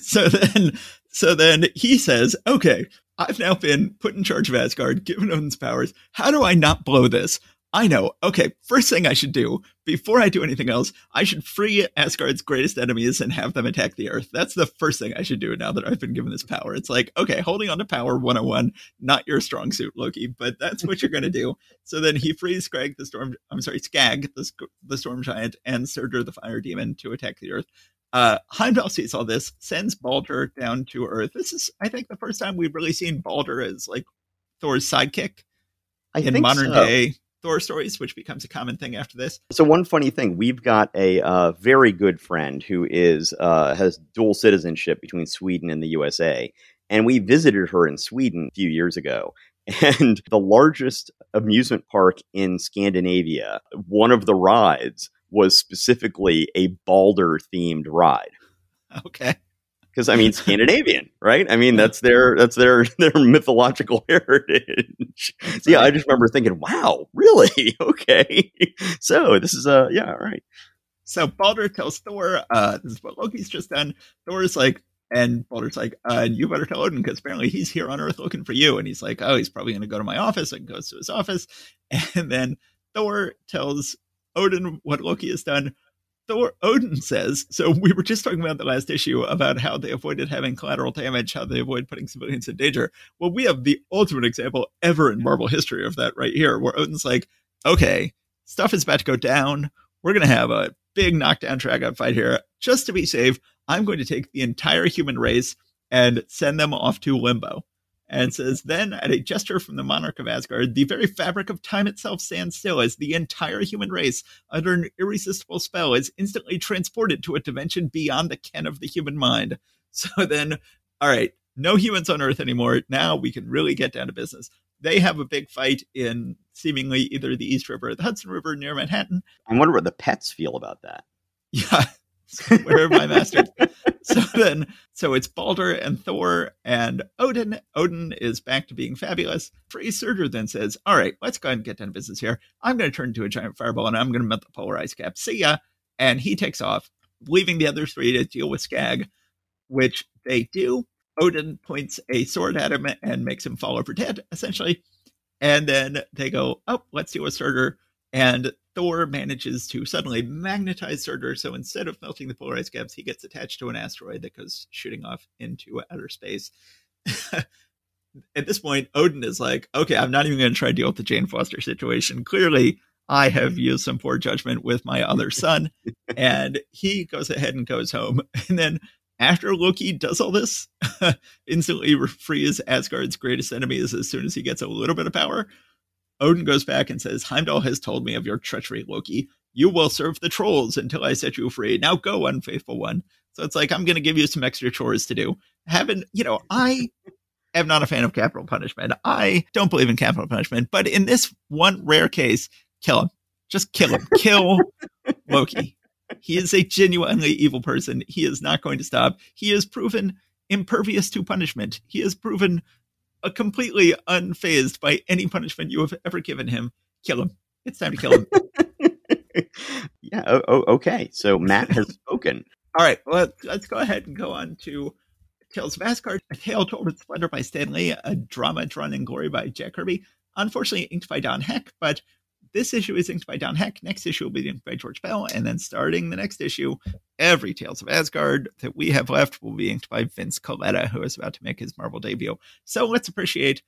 so then, so then he says, "Okay, I've now been put in charge of Asgard, given Odin's powers. How do I not blow this? I know. Okay, first thing I should do before I do anything else, I should free Asgard's greatest enemies and have them attack the Earth. That's the first thing I should do now that I've been given this power. It's like, okay, holding on to power 101, not your strong suit, Loki, but that's what you're going to do. So then he frees Skrag the Storm, I'm sorry, Skag, the, the Storm Giant, and Surtur the Fire Demon to attack the Earth. uh, Heimdall sees all this, sends Balder down to Earth. This is, I think, the first time we've really seen Balder as like Thor's sidekick I in modern so. day Thor stories, which becomes a common thing after this. So one funny thing, we've got a uh, very good friend who is uh, has dual citizenship between Sweden and the USA, and we visited her in Sweden a few years ago. And the largest amusement park in Scandinavia, one of the rides was specifically a Balder themed ride. Okay. Because I mean Scandinavian, right? I mean that's their that's their their mythological heritage. So yeah, I just remember thinking, "Wow, really? Okay." So this is a yeah, all right. So Balder tells Thor, uh, this is what Loki's just done. Thor's like, and Balder's like, uh, you better tell Odin because apparently he's here on Earth looking for you. And he's like, oh, he's probably going to go to my office and goes to his office. And then Thor tells Odin what Loki has done. Thor Odin says, so we were just talking about the last issue about how they avoided having collateral damage, how they avoid putting civilians in danger. Well, we have the ultimate example ever in Marvel history of that right here, where Odin's like, okay, stuff is about to go down. We're going to have a big knockdown drag out fight here. Just to be safe, I'm going to take the entire human race and send them off to limbo. And says, then at a gesture from the monarch of Asgard, the very fabric of time itself stands still as the entire human race, under an irresistible spell, is instantly transported to a dimension beyond the ken of the human mind. So then, all right, no humans on Earth anymore. Now we can really get down to business. They have a big fight in seemingly either the East River or the Hudson River near Manhattan. I wonder what the pets feel about that. Yeah. Where are my masters? so then, so it's Balder and Thor and Odin. Odin is back to being fabulous. Free Surtur then says, All right, let's go ahead and get down to business here. I'm going to turn into a giant fireball and I'm going to melt the polar ice cap. See ya. And he takes off, leaving the other three to deal with Skag, which they do. Odin points a sword at him and makes him fall over dead, essentially. And then they go, Oh, let's deal with Surtur. And Thor manages to suddenly magnetize Surtur. So instead of melting the polar ice caps, he gets attached to an asteroid that goes shooting off into outer space. At this point, Odin is like, okay, I'm not even going to try to deal with the Jane Foster situation. Clearly, I have used some poor judgment with my other son. and he goes ahead and goes home. And then after Loki does all this, instantly frees Asgard's greatest enemies as soon as he gets a little bit of power. Odin goes back and says, Heimdall has told me of your treachery, Loki. You will serve the trolls until I set you free. Now go, unfaithful one. So it's like, I'm going to give you some extra chores to do. Haven't, you know, I am not a fan of capital punishment. I don't believe in capital punishment. But in this one rare case, kill him. Just kill him. kill Loki. He is a genuinely evil person. He is not going to stop. He is proven impervious to punishment. He is proven completely unfazed by any punishment you have ever given him. Kill him. It's time to kill him. yeah. Oh, oh, okay. So Matt has spoken. All right. Well, let's go ahead and go on to Tales of Asgard, a tale told in splendor by Stan Lee, a drama drawn in glory by Jack Kirby. Unfortunately, inked by Don Heck, but this issue is inked by Don Heck. Next issue will be inked by George Bell. And then starting the next issue, every Tales of Asgard that we have left will be inked by Vince Colletta, who is about to make his Marvel debut. So let's appreciate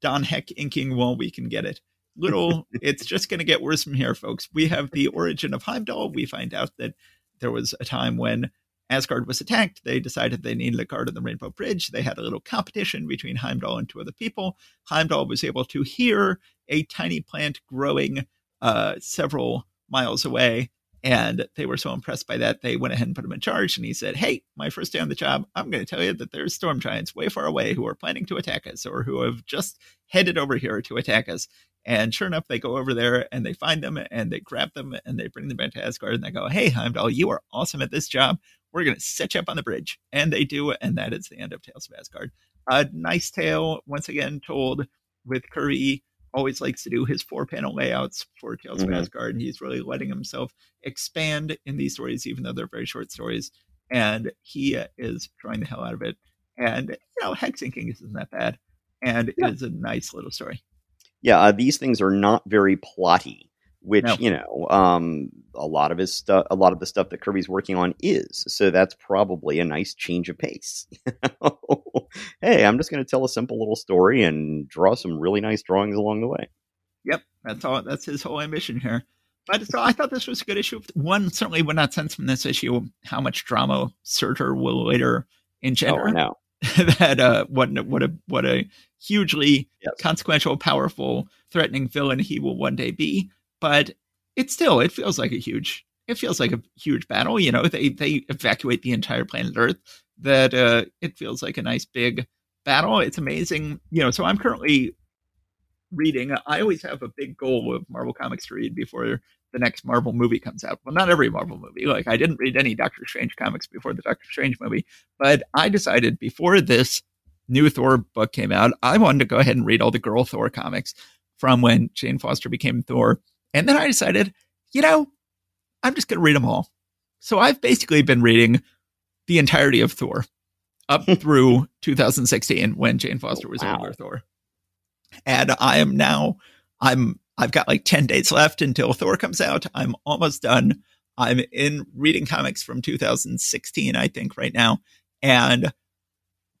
Don Heck inking while we can get it. Little, it's just going to get worse from here, folks. We have the origin of Heimdall. We find out that there was a time when Asgard was attacked. They decided they needed a guard on the Rainbow Bridge. They had a little competition between Heimdall and two other people. Heimdall was able to hear a tiny plant growing uh, several miles away. And they were so impressed by that, they went ahead and put him in charge. And he said, Hey, my first day on the job, I'm going to tell you that there's storm giants way far away who are planning to attack us or who have just headed over here to attack us. And sure enough, they go over there and they find them and they grab them and they bring them back to Asgard and they go, Hey, Heimdall, you are awesome at this job. We're going to set you up on the bridge. And they do. And that is the end of Tales of Asgard. A nice tale, once again, told with Kirby always likes to do his four panel layouts for Tales mm-hmm. of Asgard. He's really letting himself expand in these stories, even though they're very short stories. And he uh, is trying the hell out of it. And, you know, Heck's inking isn't that bad. And yeah. it is a nice little story. Yeah, uh, these things are not very plotty, which, No. you know, um, a lot of his stuff, a lot of the stuff that Kirby's working on is. So that's probably a nice change of pace. hey, I'm just going to tell a simple little story and draw some really nice drawings along the way. Yep, that's all. That's his whole ambition here. but so I thought this was a good issue. One certainly would not sense from this issue how much drama Surtur will later engender. Oh, no. that uh, what what a what a hugely Yes. consequential, powerful, threatening villain he will one day be. But it still it feels like a huge it feels like a huge battle. You know, they they evacuate the entire planet Earth. That uh, it feels like a nice big battle. It's amazing. You know, so I'm currently reading. I always have a big goal of Marvel comics to read before the next Marvel movie comes out. Well, not every Marvel movie. Like I didn't read any Doctor Strange comics before the Doctor Strange movie, but I decided before this new Thor book came out, I wanted to go ahead and read all the girl Thor comics from when Jane Foster became Thor. And then I decided, you know, I'm just going to read them all. So I've basically been reading the entirety of Thor up hmm. through 2016 when Jane Foster was Wow. younger Thor. And I am now I'm I've got like 10 days left until Thor comes out. I'm almost done. I'm in reading comics from 2016 I think right now. And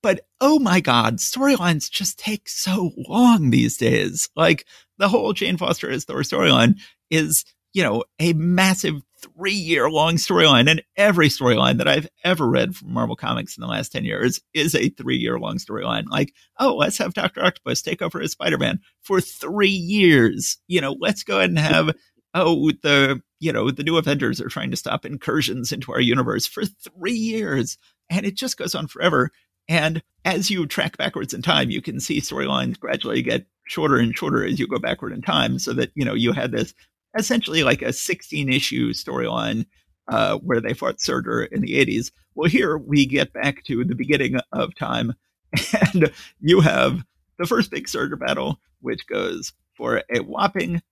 but oh my god, storylines just take so long these days. Like the whole Jane Foster as Thor storyline is, you know, a massive three year long storyline. And every storyline that I've ever read from Marvel Comics in the last 10 years is a three year long storyline. Like, oh, let's have Dr. Octopus take over as Spider Man for three years. You know, let's go ahead and have, oh, the, you know, the new Avengers are trying to stop incursions into our universe for three years. And it just goes on forever. And as you track backwards in time, you can see storylines gradually get shorter and shorter as you go backward in time so that, you know, you had this essentially like a 16 issue storyline uh, where they fought Surtur in the 80s. Well, here we get back to the beginning of time, and you have the first big Surtur battle, which goes for a whopping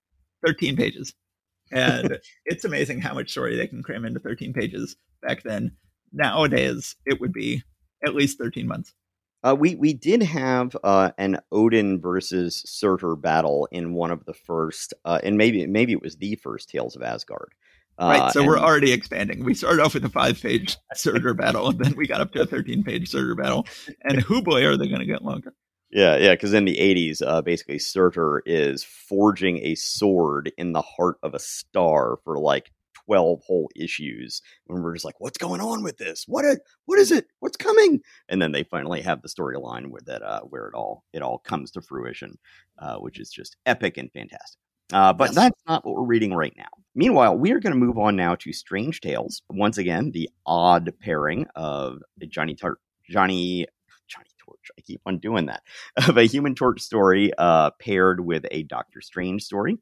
13 pages. And it's amazing how much story they can cram into 13 pages back then. Nowadays, it would be at least 13 months. Uh, we we did have uh, an Odin versus Surtur battle in one of the first, uh, and maybe maybe it was the first Tales of Asgard. Uh, Right, so we're already expanding. We started off with a five-page Surtur battle, and then we got up to a thirteen-page Surtur battle. And who boy are they going to get longer? Yeah, yeah, because in the 80s, uh, basically, Surtur is forging a sword in the heart of a star for like 12 whole issues. And we're just like, what's going on with this? What is, what is it? What's coming? And then they finally have the storyline where that uh, where it all it all comes to fruition, uh, which is just epic and fantastic. Uh, but Yes. that's not what we're reading right now. Meanwhile, we are going to move on now to Strange Tales. Once again, the odd pairing of Johnny Tar- Johnny Johnny Torch. I keep on doing that of a Human Torch story uh, paired with a Doctor Strange story.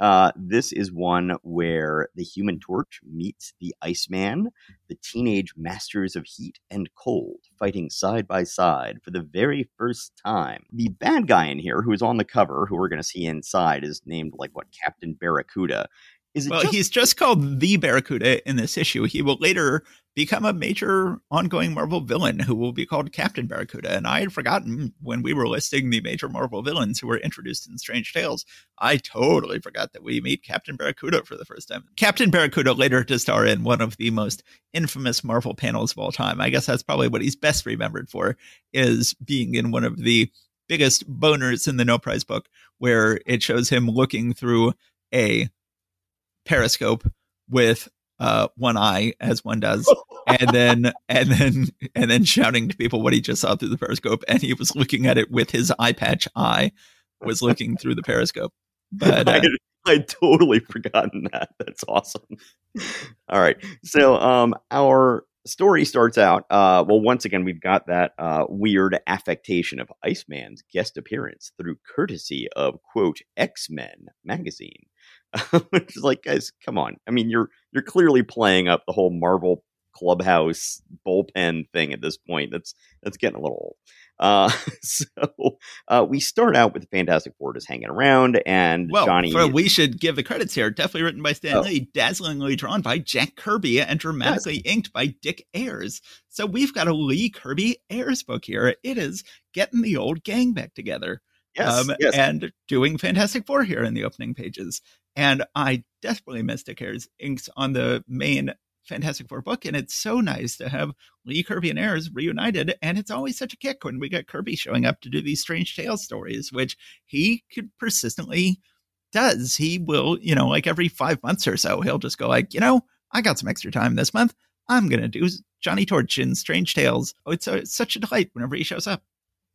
Uh, this is one where the Human Torch meets the Iceman, the teenage masters of heat and cold, fighting side by side for the very first time. The bad guy in here, who is on the cover, who we're going to see inside, is named like what Captain Barracuda. Is it Well, just he's just called the Barracuda in this issue. He will later become a major ongoing Marvel villain who will be called Captain Barracuda. And I had forgotten when we were listing the major Marvel villains who were introduced in Strange Tales. I totally forgot that we meet Captain Barracuda for the first time. Captain Barracuda later to star in one of the most infamous Marvel panels of all time. I guess that's probably what he's best remembered for is being in one of the biggest boners in the No Prize book, where it shows him looking through a periscope with uh, one eye as one does and then and then and then shouting to people what he just saw through the periscope and he was looking at it with his eye patch eye was looking through the periscope but I uh, I totally forgotten that. That's awesome. All right. So um our story starts out uh well once again we've got that uh weird affectation of Iceman's guest appearance through courtesy of quote X-Men magazine. Which is like guys, come on. I mean you're you're clearly playing up the whole Marvel clubhouse bullpen thing at this point. That's that's getting a little old. Uh, so uh, we start out with the Fantastic Four just hanging around, and well Johnny. for, we should give the credits here definitely written by stan Oh. lee dazzlingly drawn by jack kirby and dramatically inked by dick ayers so we've got a lee kirby ayers book here it is getting the old gang back together yes, um, yes. and doing Fantastic Four here in the opening pages. And I desperately miss Dick Ayers inks on the main Fantastic Four book, and it's so nice to have Lee Kirby and Ayers reunited. And it's always such a kick when we get Kirby showing up to do these Strange Tales stories, which he could persistently does. He will, you know, like every five months or so, he'll just go like, you know, I got some extra time this month. I'm gonna do Johnny Torch in Strange Tales. Oh, it's, a, it's such a delight whenever he shows up.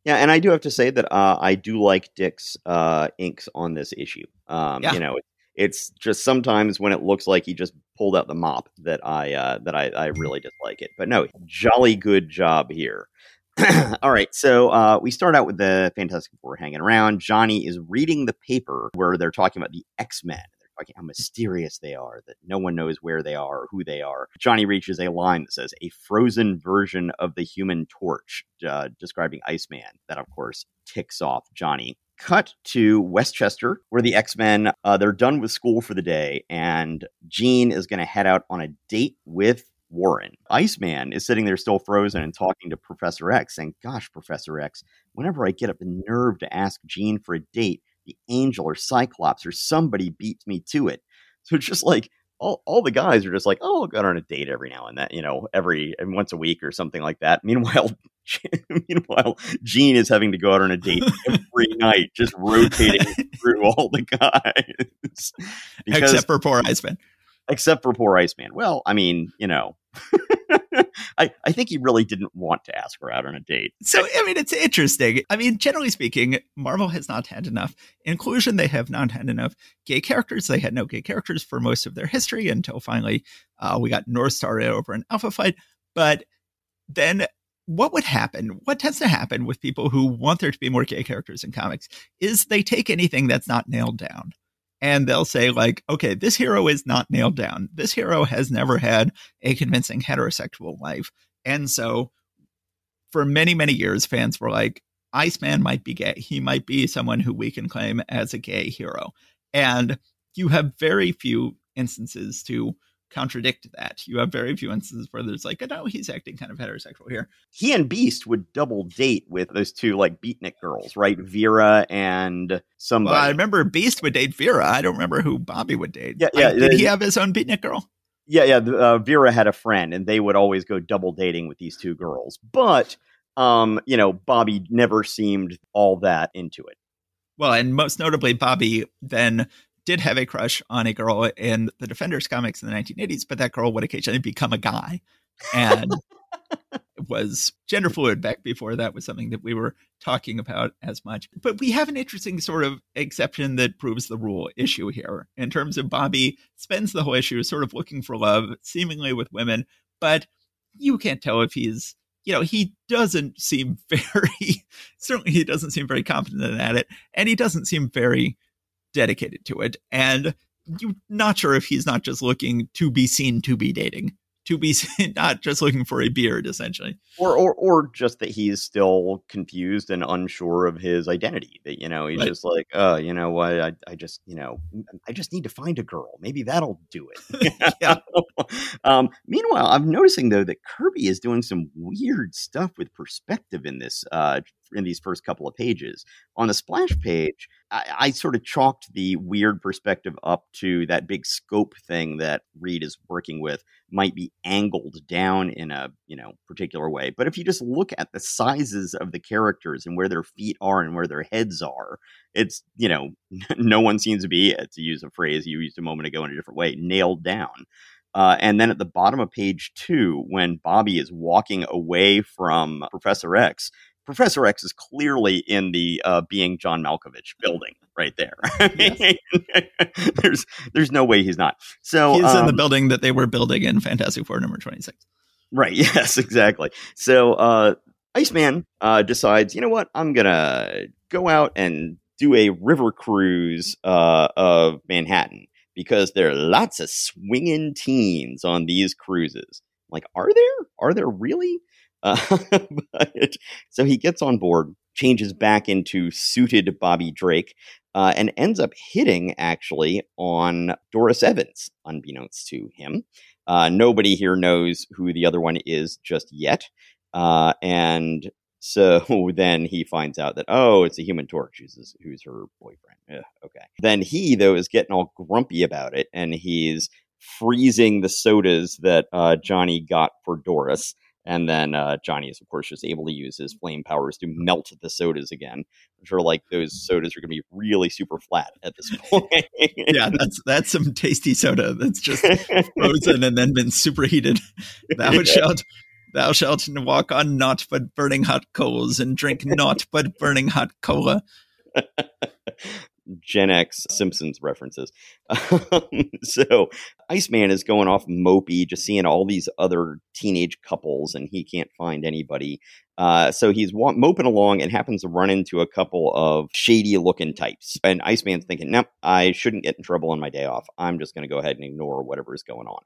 Yeah, and I do have to say that uh, I do like Dick's uh, inks on this issue. Um, Yeah. You know, it's just sometimes when it looks like he just pulled out the mop that I uh, that I, I really dislike it. But no, jolly good job here. All right, so uh, we start out with the Fantastic Four hanging around. Johnny is reading the paper where they're talking about the X Men. They're talking how mysterious they are, that no one knows where they are or who they are. Johnny reaches a line that says, "A frozen version of the Human Torch," uh, describing Iceman. That, of course, ticks off Johnny. Cut to Westchester, where the X Men uh, they're done with school for the day, and Jean is going to head out on a date with Warren. Iceman is sitting there still frozen and talking to Professor X, saying, Gosh, Professor X, whenever I get up the nerve to ask Jean for a date, the angel or Cyclops or somebody beats me to it. So it's just like all, all the guys are just like, oh, I'll go on a date every now and then, you know, every and once a week or something like that. Meanwhile, meanwhile, Jean is having to go out on a date every night, just rotating through all the guys. Because- Except for poor Iceman. except for poor Iceman. Well, I mean, you know, I, I think he really didn't want to ask her out on a date. So, I mean, it's interesting. I mean, generally speaking, Marvel has not had enough inclusion. They have not had enough gay characters. They had no gay characters for most of their history until finally uh, we got Northstar over an Alpha Flight. But then what would happen? What tends to happen with people who want there to be more gay characters in comics is they take anything that's not nailed down and they'll say like okay this hero is not nailed down. This hero has never had a convincing heterosexual life. And so for many many years fans were like iceman might be gay. He might be someone who we can claim as a gay hero. And you have very few instances to contradict that you have very few instances where there's like oh no he's acting kind of heterosexual here He and Beast would double date with those two like beatnik girls, right? Vera and somebody. well i remember beast would date vera i don't remember who bobby would date Yeah, yeah, did he have his own beatnik girl yeah, yeah. Uh, Vera had a friend, and they would always go double dating with these two girls. But, um, you know, Bobby never seemed all that into it. Well, and most notably, Bobby then did have a crush on a girl in the Defenders comics in the 1980s, but that girl would occasionally become a guy and was gender fluid back before that was something that we were talking about as much. But we have an interesting sort of exception that proves the rule issue here in terms of Bobby spends the whole issue sort of looking for love, seemingly with women, but you can't tell if he's you know, he doesn't seem very, certainly he doesn't seem very confident at it, and he doesn't seem very dedicated to it. And you're not sure if he's not just looking to be seen to be dating, to be seen, not just looking for a beard, essentially. Or, or, or just that he's still confused and unsure of his identity. That you know, he's Right. just like, oh, you know what? I, I just, you know, I just need to find a girl. Maybe that'll do it. Yeah. um, meanwhile, I'm noticing though that Kirby is doing some weird stuff with perspective in this, uh, in these first couple of pages. On the splash page, I, I sort of chalked the weird perspective up to that big scope thing that Reed is working with might be angled down in a you know particular way but if you just look at the sizes of the characters and where their feet are and where their heads are it's you know no one seems to be to use a phrase you used a moment ago in a different way nailed down uh, and then at the bottom of page two when bobby is walking away from professor x Professor X is clearly in the uh, being John Malkovich building right there. There's there's no way he's not. So he's in the um, building that they were building in Fantastic Four number 26. Right. Yes, exactly. So uh Iceman uh decides, you know what, I'm gonna go out and do a river cruise uh of Manhattan because there are lots of swinging teens on these cruises. Like, are there? Are there really? Uh, but, so he gets on board, changes back into suited Bobby Drake, uh, and ends up hitting actually on Doris Evans, unbeknownst to him. Uh, nobody here knows who the other one is just yet. Uh, and so then he finds out that, oh, it's a human torch who's, who's her boyfriend. Ugh, okay. Then he, though, is getting all grumpy about it and he's freezing the sodas that uh, Johnny got for Doris And then uh, Johnny is, of course, just able to use his flame powers to melt the sodas again. I'm sure, like those sodas are going to be really super flat at this point. yeah, that's that's some tasty soda that's just frozen and then been superheated. Thou shalt thou shalt walk on naught but burning hot coals and drink naught but burning hot cola. Gen X Simpsons references. So Iceman is going off mopey, just seeing all these other teenage couples, and he can't find anybody. Uh, so he's wa- moping along and happens to run into a couple of shady looking types. And Iceman's thinking, nope, I shouldn't get in trouble on my day off. I'm just going to go ahead and ignore whatever is going on.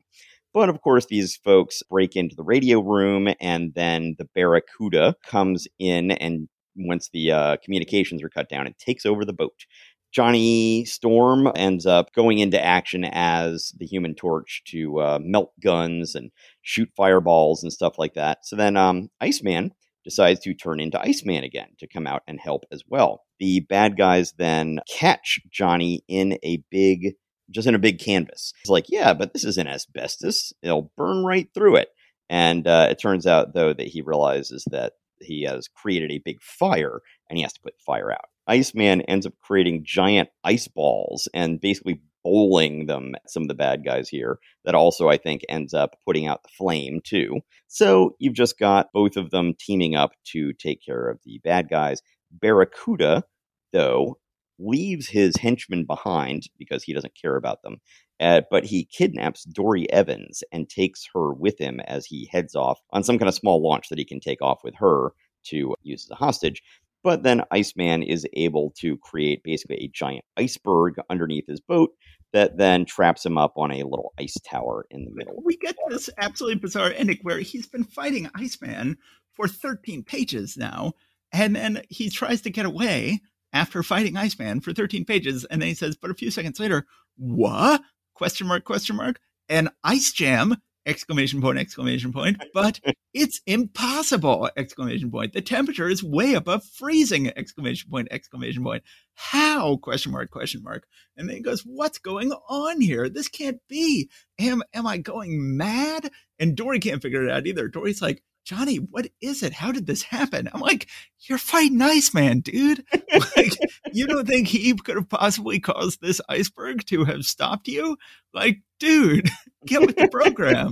But of course, these folks break into the radio room, and then the Barracuda comes in and once the uh, communications are cut down, it takes over the boat. Johnny Storm ends up going into action as the Human Torch to uh, melt guns and shoot fireballs and stuff like that. So then um, Iceman decides to turn into Iceman again to come out and help as well. The bad guys then catch Johnny in a big, just in a big canvas. It's like, yeah, but this isn't asbestos. It'll burn right through it. And uh, it turns out, though, that he realizes that he has created a big fire and he has to put the fire out. Iceman ends up creating giant ice balls and basically bowling them at some of the bad guys here. That also, I think, ends up putting out the flame too. So you've just got both of them teaming up to take care of the bad guys. Barracuda, though, leaves his henchmen behind because he doesn't care about them. Uh, but he kidnaps Dorrie Evans and takes her with him as he heads off on some kind of small launch that he can take off with her to use as a hostage. But then Iceman is able to create basically a giant iceberg underneath his boat that then traps him up on a little ice tower in the middle. We get this absolutely bizarre ending where he's been fighting Iceman for 13 pages now, and then he tries to get away after fighting Iceman for 13 pages, and then he says, but a few seconds later, what? Question mark, question mark. And Ice Jam exclamation point exclamation point. But it's impossible exclamation point. The temperature is way above freezing exclamation point exclamation point. How? Question mark question mark. And then he goes what's going on here? This can't be. Am am i going mad? And Dorrie can't figure it out either. Dorrie's like Johnny, what is it? How did this happen? I'm like, you're fighting ice man, dude. like, you don't think he could have possibly caused this iceberg to have stopped you? Like, dude, get with the program.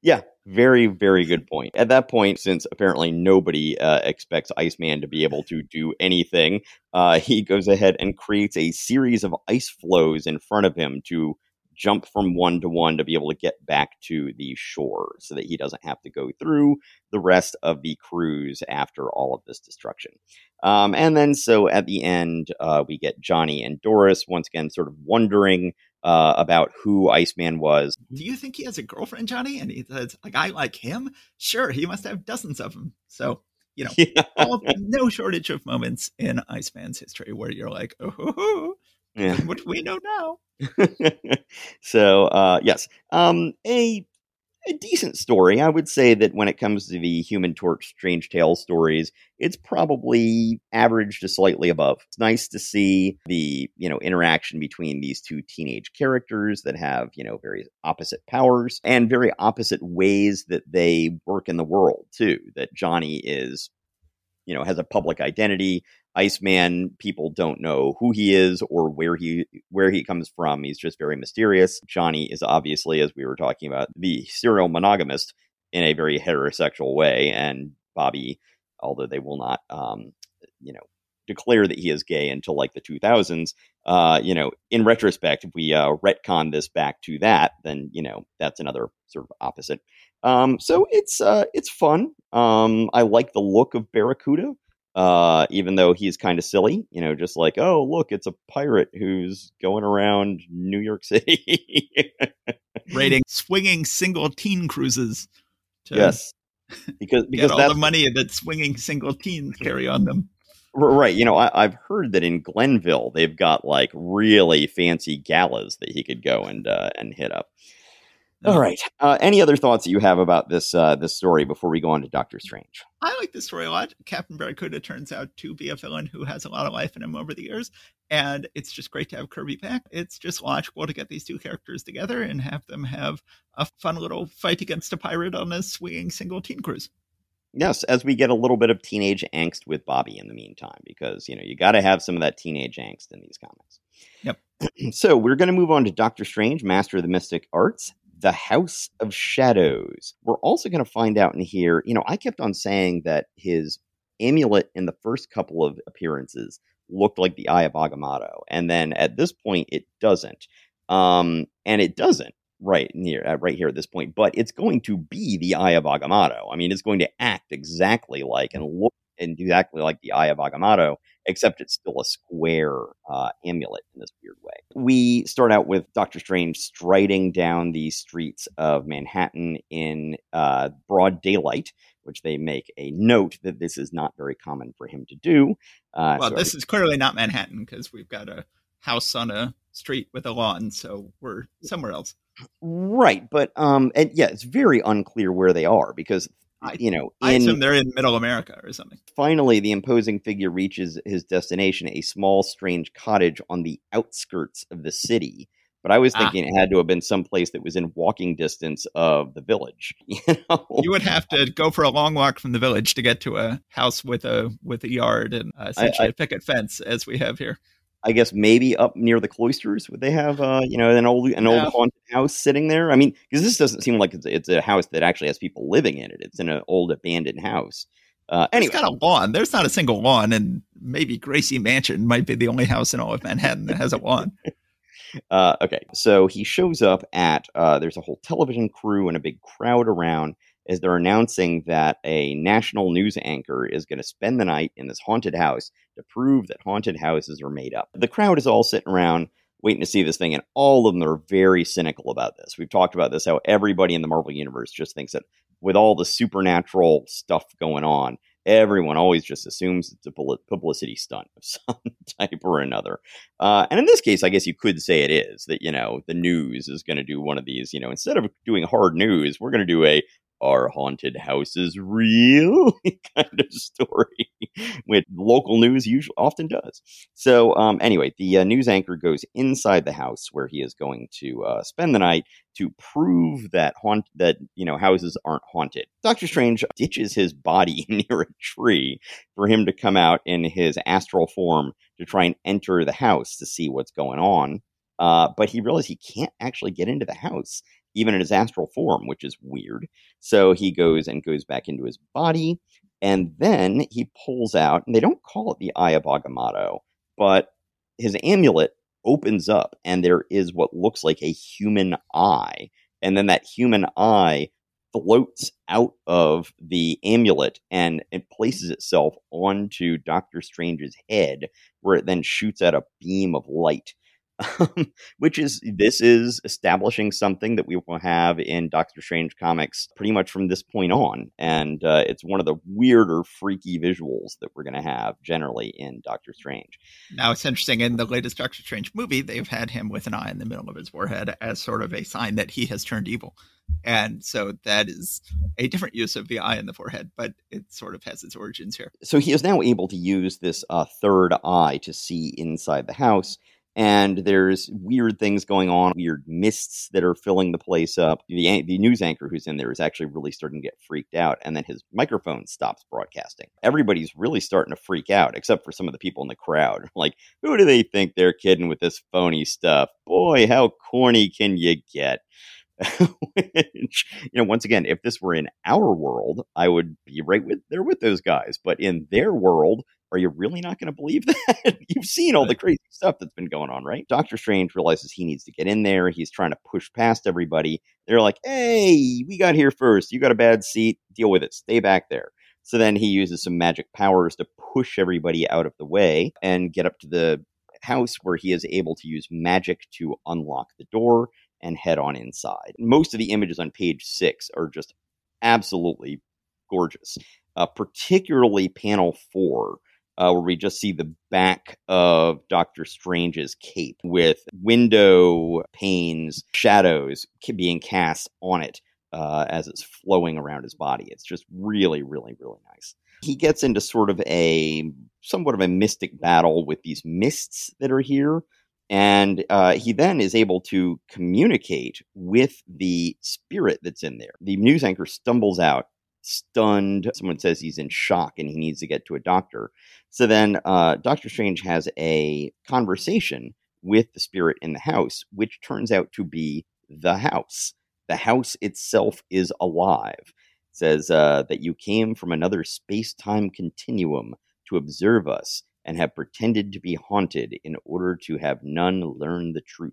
yeah, very, very good point. At that point, since apparently nobody uh, expects Iceman to be able to do anything, uh, he goes ahead and creates a series of ice floes in front of him to jump from one to one to be able to get back to the shore so that he doesn't have to go through the rest of the cruise after all of this destruction. Um, and then, so at the end, uh, we get Johnny and Doris once again sort of wondering uh, about who Iceman was. Do you think he has a girlfriend, Johnny? And he says, like, I like him? Sure, he must have dozens of them. So, you know, yeah. all, no shortage of moments in Iceman's history where you're like, oh, yeah. what we know now. so uh, yes, um, a a decent story. I would say that when it comes to the Human Torch Strange Tale stories, it's probably average to slightly above. It's nice to see the you know interaction between these two teenage characters that have you know very opposite powers and very opposite ways that they work in the world too. That Johnny is you know has a public identity Iceman, people don't know who he is or where he where he comes from. He's just very mysterious. Johnny is obviously, as we were talking about, the serial monogamist in a very heterosexual way, and Bobby, although they will not, um, you know, declare that he is gay until like the 2000s. Uh, you know, in retrospect, if we uh, retcon this back to that, then you know that's another sort of opposite. Um, so it's uh, it's fun. Um, I like the look of Barracuda uh, even though he's kind of silly, you know, just like, oh, look, it's a pirate who's going around New York City, Rating swinging single teen cruises. yes, because because all the money that swinging single teens carry on them. Right, you know, I, have heard that in Glenville they've got like really fancy galas that he could go and uh, and hit up. All right. Uh, any other thoughts that you have about this uh, this story before we go on to Doctor Strange? I like this story a lot. Captain Barracuda turns out to be a villain who has a lot of life in him over the years, and it's just great to have Kirby back. It's just logical to get these two characters together and have them have a fun little fight against a pirate on a swinging single teen cruise. Yes, as we get a little bit of teenage angst with Bobby in the meantime, because you know you got to have some of that teenage angst in these comics. Yep. so we're going to move on to Doctor Strange, Master of the Mystic Arts, the House of Shadows. We're also going to find out in here, you know, I kept on saying that his amulet in the first couple of appearances looked like the Eye of Agamotto. And then at this point, it doesn't. Um, and it doesn't right near uh, right here at this point, but it's going to be the Eye of Agamotto. I mean, it's going to act exactly like and look exactly like the Eye of Agamotto, except it's still a square uh, amulet in this weird way. We start out with Doctor Strange striding down the streets of Manhattan in uh, broad daylight, which they make a note that this is not very common for him to do. Uh, well, so this is clearly not Manhattan because we've got a house on a street with a lawn, so we're somewhere else. Right, but um, and yeah, it's very unclear where they are because I, you know, I assume they're in Middle America or something. Finally, the imposing figure reaches his destination, a small, strange cottage on the outskirts of the city. But I was ah. thinking ah. it had to have been someplace that was in walking distance of the village. You know, you would have to go for a long walk from the village to get to a house with a with a yard and uh, essentially I, I, a picket fence, as we have here. I guess maybe up near the cloisters would they have uh you know an old an old haunted house sitting there? I mean, because this doesn't seem like it's, it's a house that actually has people living in it. It's in an old abandoned house. Uh, anyway, it's got a lawn. There's not a single lawn, and maybe Gracie Mansion might be the only house in all of Manhattan that has a lawn. uh, okay, so he shows up at. Uh, there's a whole television crew and a big crowd around, is they're announcing that a national news anchor is going to spend the night in this haunted house to prove that haunted houses are made up. The crowd is all sitting around waiting to see this thing, and all of them are very cynical about this. We've talked about this how everybody in the Marvel Universe just thinks that with all the supernatural stuff going on, everyone always just assumes it's a publicity stunt of some type or another. Uh, and in this case, I guess you could say it is that, you know, the news is going to do one of these, you know, instead of doing hard news, we're going to do a are haunted houses real kind of story, which local news usually often does. So, um, anyway, the uh, news anchor goes inside the house where he is going to uh, spend the night to prove that haunt that you know houses aren't haunted. Doctor Strange ditches his body near a tree for him to come out in his astral form to try and enter the house to see what's going on. Uh, but he realizes he can't actually get into the house even in his astral form, which is weird. So he goes and goes back into his body, and then he pulls out, and they don't call it the Eye of Agamotto, but his amulet opens up, and there is what looks like a human eye. And then that human eye floats out of the amulet and it places itself onto Doctor Strange's head, where it then shoots out a beam of light which is this is establishing something that we will have in Doctor Strange comics pretty much from this point on, and uh, it's one of the weirder, freaky visuals that we're going to have generally in Doctor Strange. Now it's interesting in the latest Doctor Strange movie, they've had him with an eye in the middle of his forehead as sort of a sign that he has turned evil. And so that is a different use of the eye in the forehead, but it sort of has its origins here. So he is now able to use this uh, third eye to see inside the house and there's weird things going on, weird mists that are filling the place up. The, the news anchor who's in there is actually really starting to get freaked out, and then his microphone stops broadcasting. Everybody's really starting to freak out, except for some of the people in the crowd. Like, who do they think they're kidding with this phony stuff? Boy, how corny can you get? Which, you know, once again, if this were in our world, I would be right with there with those guys. But in their world, are you really not going to believe that? You've seen all the crazy stuff that's been going on, right? Doctor Strange realizes he needs to get in there. He's trying to push past everybody. They're like, hey, we got here first. You got a bad seat. Deal with it. Stay back there. So then he uses some magic powers to push everybody out of the way and get up to the house where he is able to use magic to unlock the door and head on inside. Most of the images on page six are just absolutely gorgeous, uh, particularly panel four uh, where we just see the back of Doctor Strange's cape with window panes, shadows being cast on it uh, as it's flowing around his body. It's just really, really, really nice. He gets into sort of a somewhat of a mystic battle with these mists that are here. And uh, he then is able to communicate with the spirit that's in there. The news anchor stumbles out, stunned. Someone says he's in shock and he needs to get to a doctor. So then uh, Doctor Strange has a conversation with the spirit in the house, which turns out to be the house. The house itself is alive. It says uh, that you came from another space time continuum to observe us and have pretended to be haunted in order to have none learn the truth.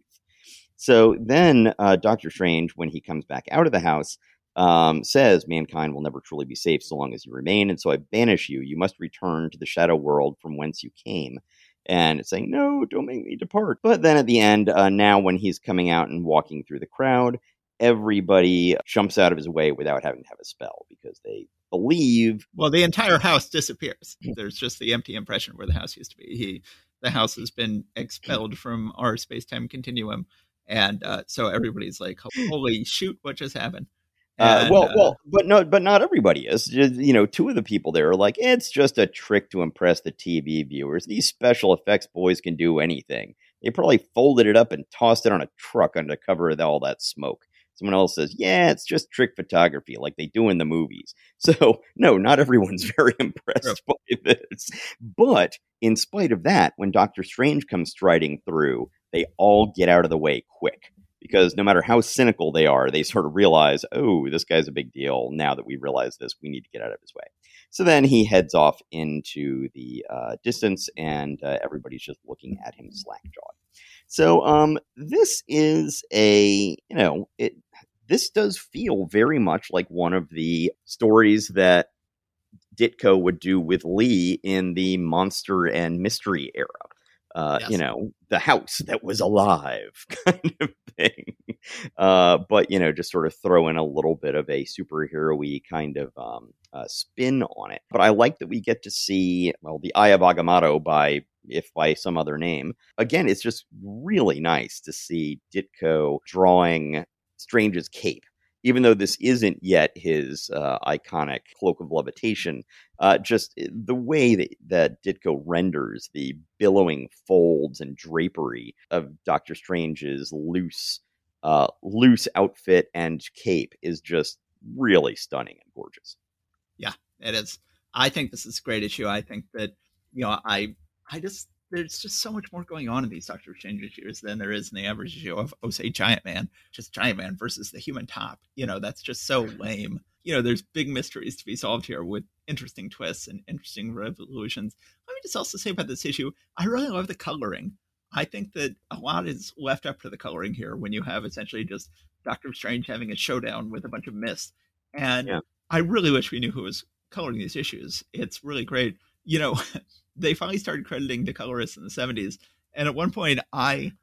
So then uh, Doctor Strange, when he comes back out of the house, um, says mankind will never truly be safe so long as you remain, and so I banish you. You must return to the shadow world from whence you came. And it's saying, no, don't make me depart. But then at the end, uh, now when he's coming out and walking through the crowd, everybody jumps out of his way without having to have a spell because they believe. Well, the entire house disappears. There's just the empty impression where the house used to be. He, the house has been expelled from our space time continuum, and uh, so everybody's like, "Holy shoot, what just happened?" Uh, and, uh, well, well, but no, but not everybody is. You know, two of the people there are like, it's just a trick to impress the TV viewers. These special effects boys can do anything. They probably folded it up and tossed it on a truck under cover of all that smoke. Someone else says, yeah, it's just trick photography like they do in the movies. So, no, not everyone's very impressed by this. But in spite of that, when Doctor Strange comes striding through, they all get out of the way quick because no matter how cynical they are, they sort of realize, oh, this guy's a big deal. Now that we realize this, we need to get out of his way. So then he heads off into the uh, distance, and uh, everybody's just looking at him slack-jawed. So um, this is a you know it. This does feel very much like one of the stories that Ditko would do with Lee in the monster and mystery era. Uh, yes. You know, the house that was alive kind of thing. Uh, but you know, just sort of throw in a little bit of a superhero-y kind of um, uh, spin on it. But I like that we get to see well the Eye of Agamotto by if by some other name. Again, it's just really nice to see Ditko drawing Strange's cape. Even though this isn't yet his uh, iconic cloak of levitation, uh, just eh, the way that, that Ditko renders the billowing folds and drapery of Doctor Strange's loose, uh, loose outfit and cape is just really stunning and gorgeous. Yeah, it is. I think this is a great issue. I think that you know, I I just there's just so much more going on in these Doctor Strange issues than there is in the average issue of oh say Giant Man, just Giant Man versus the Human Top. You know, that's just so lame. You know, there's big mysteries to be solved here with interesting twists and interesting revolutions. Let me just also say about this issue, I really love the coloring. I think that a lot is left up to the coloring here when you have essentially just Doctor Strange having a showdown with a bunch of mist. And yeah. I really wish we knew who was coloring these issues. It's really great. You know, they finally started crediting the colorists in the 70s. And at one point, I,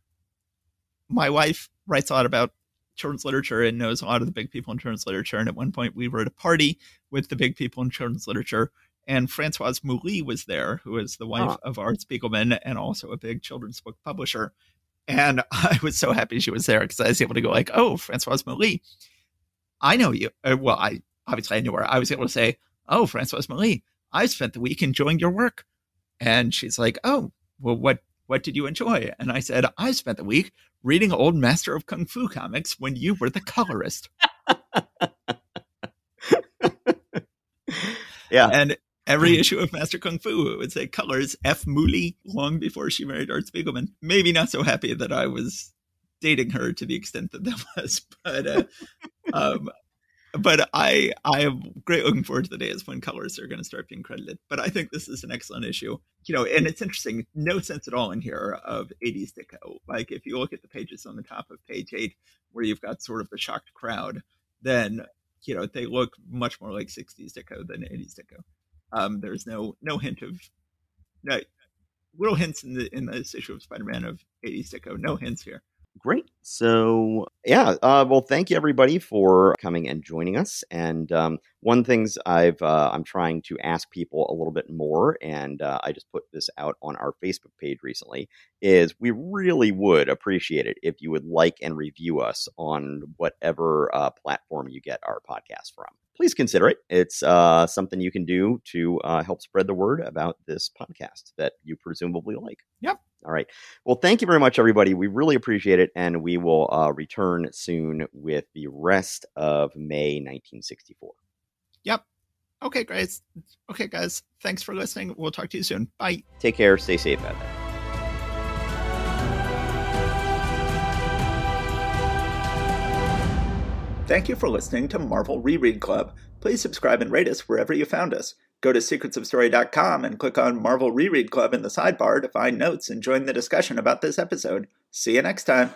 my wife writes a lot about children's literature and knows a lot of the big people in children's literature. And at one point, we were at a party with the big people in children's literature, and Francoise Mouly was there, who is the wife of Art Spiegelman and also a big children's book publisher. And I was so happy she was there because I was able to go like, "Oh, Francoise Mouly, I know you." Uh, well, I obviously I knew her. I was able to say, "Oh, Francoise Mouly, I spent the week enjoying your work." And she's like, "Oh, well, what what did you enjoy?" And I said, "I spent the week reading old Master of Kung Fu comics when you were the colorist." yeah, and every issue of Master Kung Fu it would say colors F. Mouly long before she married Art Spiegelman. Maybe not so happy that I was dating her to the extent that that was, but uh, um, but I I am great looking forward to the days when colors are going to start being credited. But I think this is an excellent issue. You know, and it's interesting. No sense at all in here of 80s Ditko. Like if you look at the pages on the top of page eight, where you've got sort of the shocked crowd, then you know they look much more like 60s Ditko than 80s Ditko. Um, there's no no hint of no little hints in the in this issue of Spider-Man of 80s Ditko. No hints here. Great. So yeah, uh, well, thank you everybody for coming and joining us. And um, one things I've uh, I'm trying to ask people a little bit more, and uh, I just put this out on our Facebook page recently. Is we really would appreciate it if you would like and review us on whatever uh, platform you get our podcast from. Please consider it. It's uh, something you can do to uh, help spread the word about this podcast that you presumably like. Yep. All right. Well, thank you very much, everybody. We really appreciate it. And we will uh, return soon with the rest of May 1964. Yep. Okay, guys. Okay, guys. Thanks for listening. We'll talk to you soon. Bye. Take care. Stay safe out there. Thank you for listening to Marvel Reread Club. Please subscribe and rate us wherever you found us. Go to secretsofstory.com and click on Marvel Reread Club in the sidebar to find notes and join the discussion about this episode. See you next time.